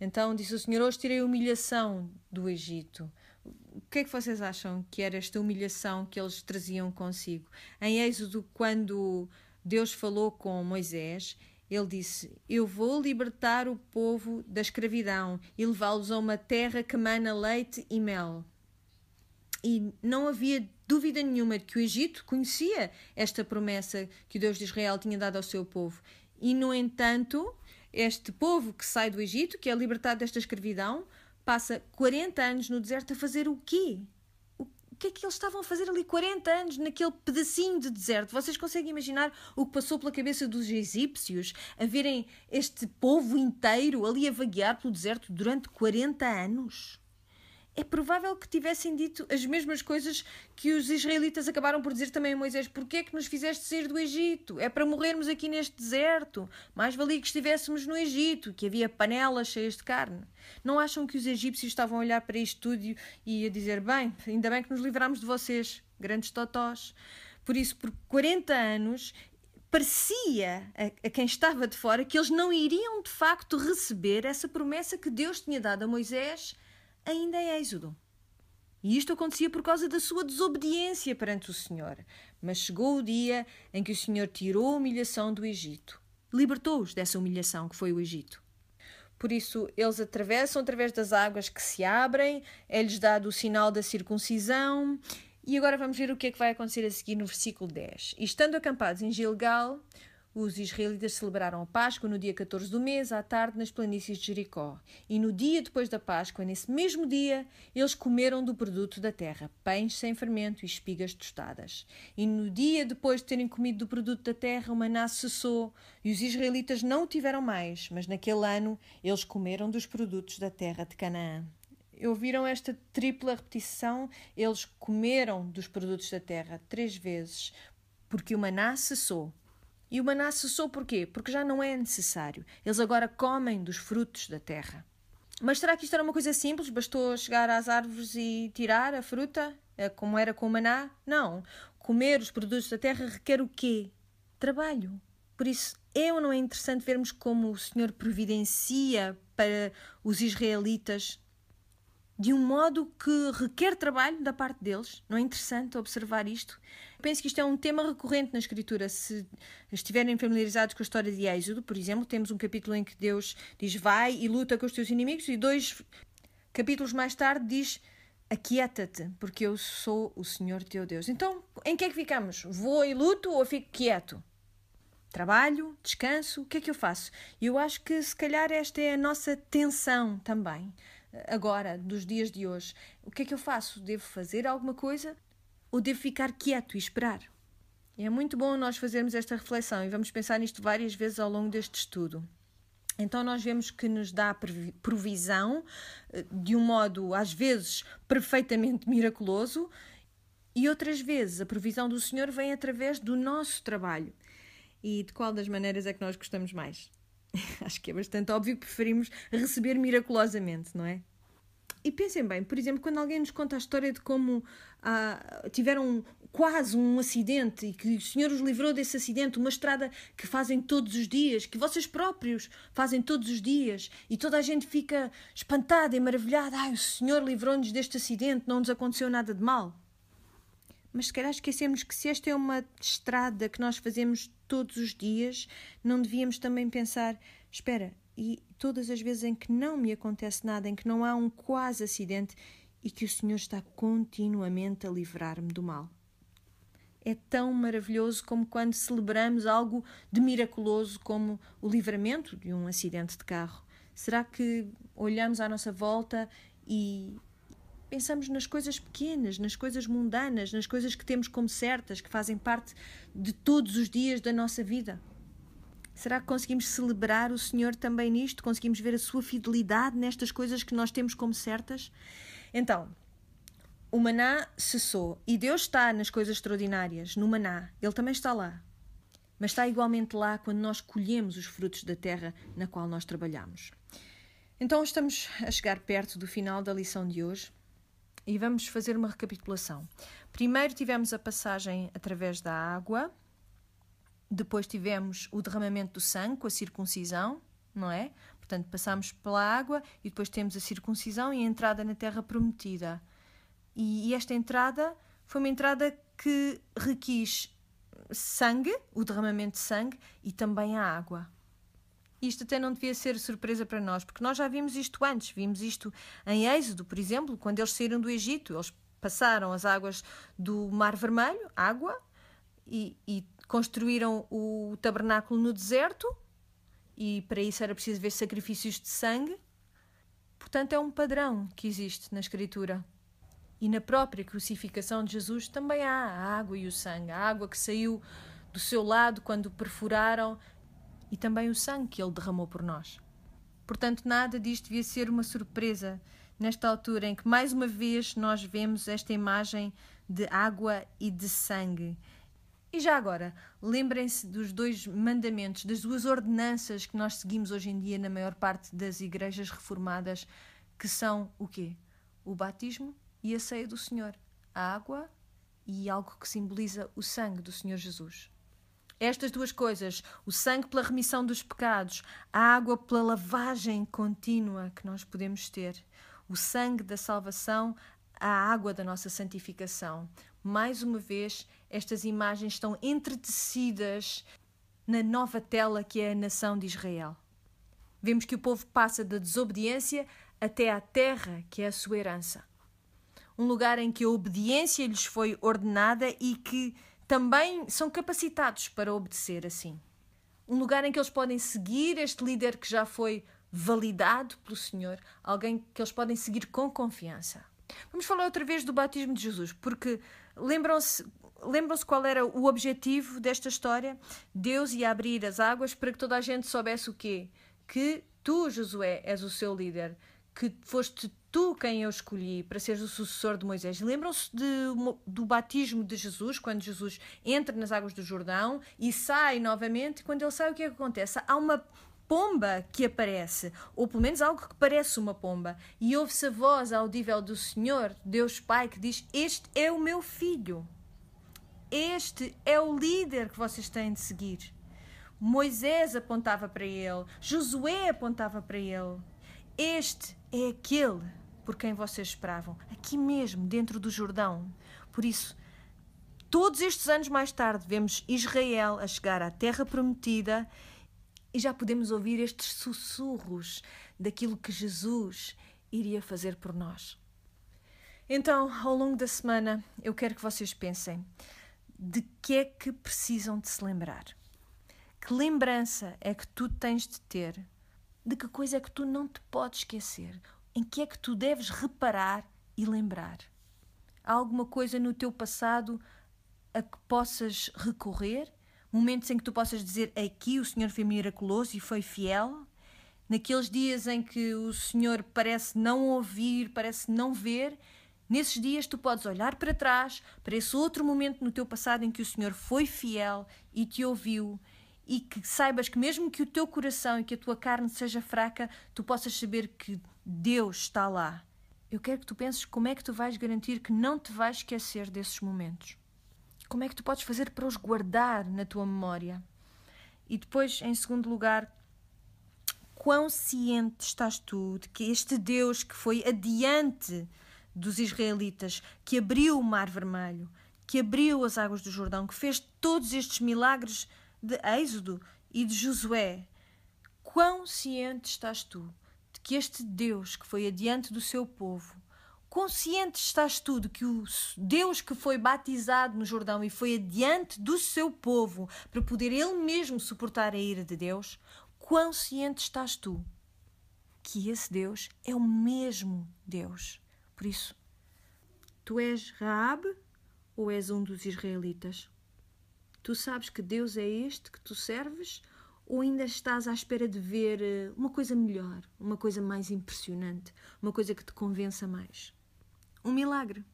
Então disse o Senhor: Hoje tirei a humilhação do Egito. O que é que vocês acham que era esta humilhação que eles traziam consigo? Em Êxodo, quando Deus falou com Moisés, ele disse: Eu vou libertar o povo da escravidão e levá-los a uma terra que mana leite e mel. E não havia dúvida nenhuma de que o Egito conhecia esta promessa que o Deus de Israel tinha dado ao seu povo. E, no entanto, este povo que sai do Egito, que é libertado desta escravidão, passa 40 anos no deserto a fazer o quê? Que é que eles estavam a fazer ali 40 anos naquele pedacinho de deserto? Vocês conseguem imaginar o que passou pela cabeça dos egípcios a verem este povo inteiro ali a vaguear pelo deserto durante 40 anos? É provável que tivessem dito as mesmas coisas que os israelitas acabaram por dizer também a Moisés: Porquê é que nos fizeste sair do Egito? É para morrermos aqui neste deserto. Mais valia que estivéssemos no Egito, que havia panelas cheias de carne. Não acham que os egípcios estavam a olhar para isto tudo e a dizer: Bem, ainda bem que nos livramos de vocês, grandes totós. Por isso, por 40 anos, parecia a, a, quem estava de fora que eles não iriam de facto receber essa promessa que Deus tinha dado a Moisés ainda em Êxodo. E isto acontecia por causa da sua desobediência perante o Senhor. Mas chegou o dia em que o Senhor tirou a humilhação do Egito, libertou-os dessa humilhação que foi o Egito. Por isso, eles atravessam através das águas que se abrem, é-lhes dado o sinal da circuncisão. E agora vamos ver o que é que vai acontecer a seguir no versículo 10. E estando acampados em Gilgal, os israelitas celebraram a Páscoa no dia 14 do mês, à tarde, nas planícies de Jericó. E no dia depois da Páscoa, nesse mesmo dia, eles comeram do produto da terra, pães sem fermento e espigas tostadas. E no dia depois de terem comido do produto da terra, o maná cessou e os israelitas não o tiveram mais, mas naquele ano eles comeram dos produtos da terra de Canaã. Ouviram esta tripla repetição? Eles comeram dos produtos da terra três vezes, porque o maná cessou e o maná cessou porquê? Porque já não é necessário. Eles agora comem dos frutos da terra. Mas será que isto era uma coisa simples? Bastou chegar às árvores e tirar a fruta, eh, como era com o maná? Não. Comer os produtos da terra requer o quê? Trabalho. Por isso, é ou não é interessante vermos como o Senhor providencia para os israelitas de um modo que requer trabalho da parte deles. Não é interessante observar isto? Penso que isto é um tema recorrente na Escritura. Se estiverem familiarizados com a história de Êxodo, por exemplo, temos um capítulo em que Deus diz vai e luta com os teus inimigos, e dois capítulos mais tarde diz Aquieta-te, porque eu sou o Senhor teu Deus. Então, em que é que ficamos? Vou e luto ou fico quieto? Trabalho, descanso, o que é que eu faço? Eu acho que se calhar esta é a nossa tensão também, agora, dos dias de hoje. O que é que eu faço? Devo fazer alguma coisa ou devo ficar quieto e esperar? É muito bom nós fazermos esta reflexão e vamos pensar nisto várias vezes ao longo deste estudo. Então, nós vemos que nos dá provisão eh, de um modo, às vezes, perfeitamente miraculoso, e outras vezes a provisão do Senhor vem através do nosso trabalho. E de qual das maneiras é que nós gostamos mais? <laughs> Acho que é bastante óbvio que preferimos receber miraculosamente, não é? E pensem bem, por exemplo, quando alguém nos conta a história de como ah, tiveram quase um acidente e que o Senhor os livrou desse acidente, uma estrada que fazem todos os dias, que vocês próprios fazem todos os dias, e toda a gente fica espantada e maravilhada. Ai, o Senhor livrou-nos deste acidente, não nos aconteceu nada de mal. Mas se calhar esquecemos que se esta é uma estrada que nós fazemos todos os dias, não devíamos também pensar: espera, e todas as vezes em que não me acontece nada, em que não há um quase acidente e que o Senhor está continuamente a livrar-me do mal. É tão maravilhoso como quando celebramos algo de miraculoso como o livramento de um acidente de carro. Será que olhamos à nossa volta e pensamos nas coisas pequenas, nas coisas mundanas, nas coisas que temos como certas, que fazem parte de todos os dias da nossa vida? Será que conseguimos celebrar o Senhor também nisto? Conseguimos ver a sua fidelidade nestas coisas que nós temos como certas? Então, o maná cessou e Deus está nas coisas extraordinárias, no maná, Ele também está lá. Mas está igualmente lá quando nós colhemos os frutos da terra na qual nós trabalhamos. Então estamos a chegar perto do final da lição de hoje e vamos fazer uma recapitulação. Primeiro tivemos a passagem através da água, depois tivemos o derramamento do sangue com a circuncisão, não é? Portanto, passamos pela água e depois temos a circuncisão e a entrada na terra prometida. E, e esta entrada foi uma entrada que requis sangue, o derramamento de sangue e também a água. Isto até não devia ser surpresa para nós, porque nós já vimos isto antes. Vimos isto em Êxodo, por exemplo, quando eles saíram do Egito. Eles passaram as águas do Mar Vermelho, água, e, e construíram o tabernáculo no deserto e para isso era preciso ver sacrifícios de sangue. Portanto, é um padrão que existe na Escritura. E na própria crucificação de Jesus também há a água e o sangue. A água que saiu do seu lado quando perfuraram e também o sangue que ele derramou por nós. Portanto, nada disto devia ser uma surpresa nesta altura em que mais uma vez nós vemos esta imagem de água e de sangue. E já agora, lembrem-se dos dois mandamentos, das duas ordenanças que nós seguimos hoje em dia na maior parte das igrejas reformadas, que são o quê? O batismo e a ceia do Senhor, a água e algo que simboliza o sangue do Senhor Jesus. Estas duas coisas, o sangue pela remissão dos pecados, a água pela lavagem contínua que nós podemos ter, o sangue da salvação, a água da nossa santificação. Mais uma vez, estas imagens estão entretecidas na nova tela que é a nação de Israel. Vemos que o povo passa da desobediência até à terra, que é a sua herança. Um lugar em que a obediência lhes foi ordenada e que também são capacitados para obedecer assim. Um lugar em que eles podem seguir este líder que já foi validado pelo Senhor, alguém que eles podem seguir com confiança. Vamos falar outra vez do batismo de Jesus, porque lembram-se lembram-se qual era o objetivo desta história? Deus ia abrir as águas para que toda a gente soubesse o quê? Que tu, Josué, és o seu líder, que foste tu quem eu escolhi para seres o sucessor de Moisés. Lembram-se do batismo de Jesus, quando Jesus entra nas águas do Jordão e sai novamente, e quando ele sai, o que é que acontece? Há uma pomba que aparece, ou pelo menos algo que parece uma pomba, e ouve-se a voz audível do Senhor, Deus Pai, que diz: Este é o meu filho. Este é o líder que vocês têm de seguir. Moisés apontava para ele, Josué apontava para ele. Este é aquele por quem vocês esperavam, aqui mesmo, dentro do Jordão. Por isso, todos estes anos mais tarde, vemos Israel a chegar à Terra Prometida e já podemos ouvir estes sussurros daquilo que Jesus iria fazer por nós. Então, ao longo da semana, eu quero que vocês pensem de que é que precisam de se lembrar. Que lembrança é que tu tens de ter? De que coisa é que tu não te podes esquecer? Em que é que tu deves reparar e lembrar? Há alguma coisa no teu passado a que possas recorrer? Momentos em que tu possas dizer aqui o Senhor foi miraculoso e foi fiel? Naqueles dias em que o Senhor parece não ouvir, parece não ver, nesses dias tu podes olhar para trás, para esse outro momento no teu passado em que o Senhor foi fiel e te ouviu e que saibas que mesmo que o teu coração e que a tua carne seja fraca, tu possas saber que Deus está lá. Eu quero que tu penses como é que tu vais garantir que não te vais esquecer desses momentos. Como é que tu podes fazer para os guardar na tua memória? E depois, em segundo lugar, quão ciente estás tu de que este Deus que foi adiante dos israelitas, que abriu o Mar Vermelho, que abriu as águas do Jordão, que fez todos estes milagres de Êxodo e de Josué, quão ciente estás tu de que este Deus que foi adiante do seu povo, consciente estás tu de que o Deus que foi batizado no Jordão e foi adiante do seu povo para poder ele mesmo suportar a ira de Deus, quão ciente estás tu que esse Deus é o mesmo Deus. Por isso, tu és Raab ou és um dos israelitas? Tu sabes que Deus é este que tu serves ou ainda estás à espera de ver eh, uma coisa melhor, uma coisa mais impressionante, uma coisa que te convença mais? Um milagre.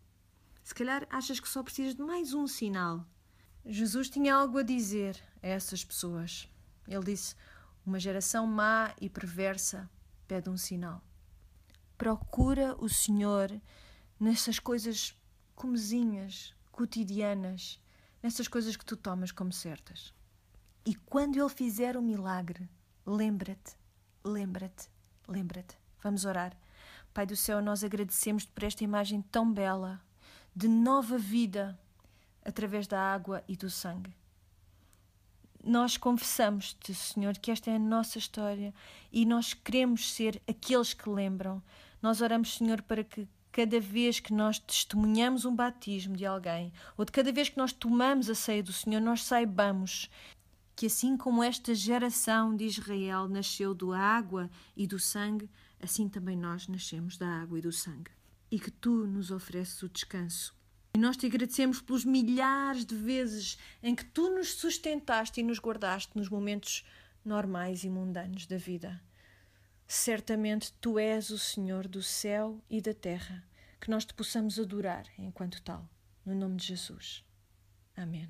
Se calhar achas que só precisas de mais um sinal. Jesus tinha algo a dizer a essas pessoas. Ele disse: Uma geração má e perversa pede um sinal. Procura o Senhor nessas coisas comezinhas, cotidianas, nessas coisas que tu tomas como certas. E quando Ele fizer o um milagre, lembra-te, lembra-te, lembra-te. Vamos orar. Pai do céu, nós agradecemos-te por esta imagem tão bela de nova vida através da água e do sangue. Nós confessamos-te, Senhor, que esta é a nossa história e nós queremos ser aqueles que lembram. Nós oramos, Senhor, para que cada vez que nós testemunhamos um batismo de alguém, ou de cada vez que nós tomamos a ceia do Senhor, nós saibamos que assim como esta geração de Israel nasceu da água e do sangue, assim também nós nascemos da água e do sangue. E que tu nos ofereces o descanso. E nós te agradecemos pelos milhares de vezes em que tu nos sustentaste e nos guardaste nos momentos normais e mundanos da vida. Certamente tu és o Senhor do céu e da terra, que nós te possamos adorar enquanto tal. No nome de Jesus. Amém.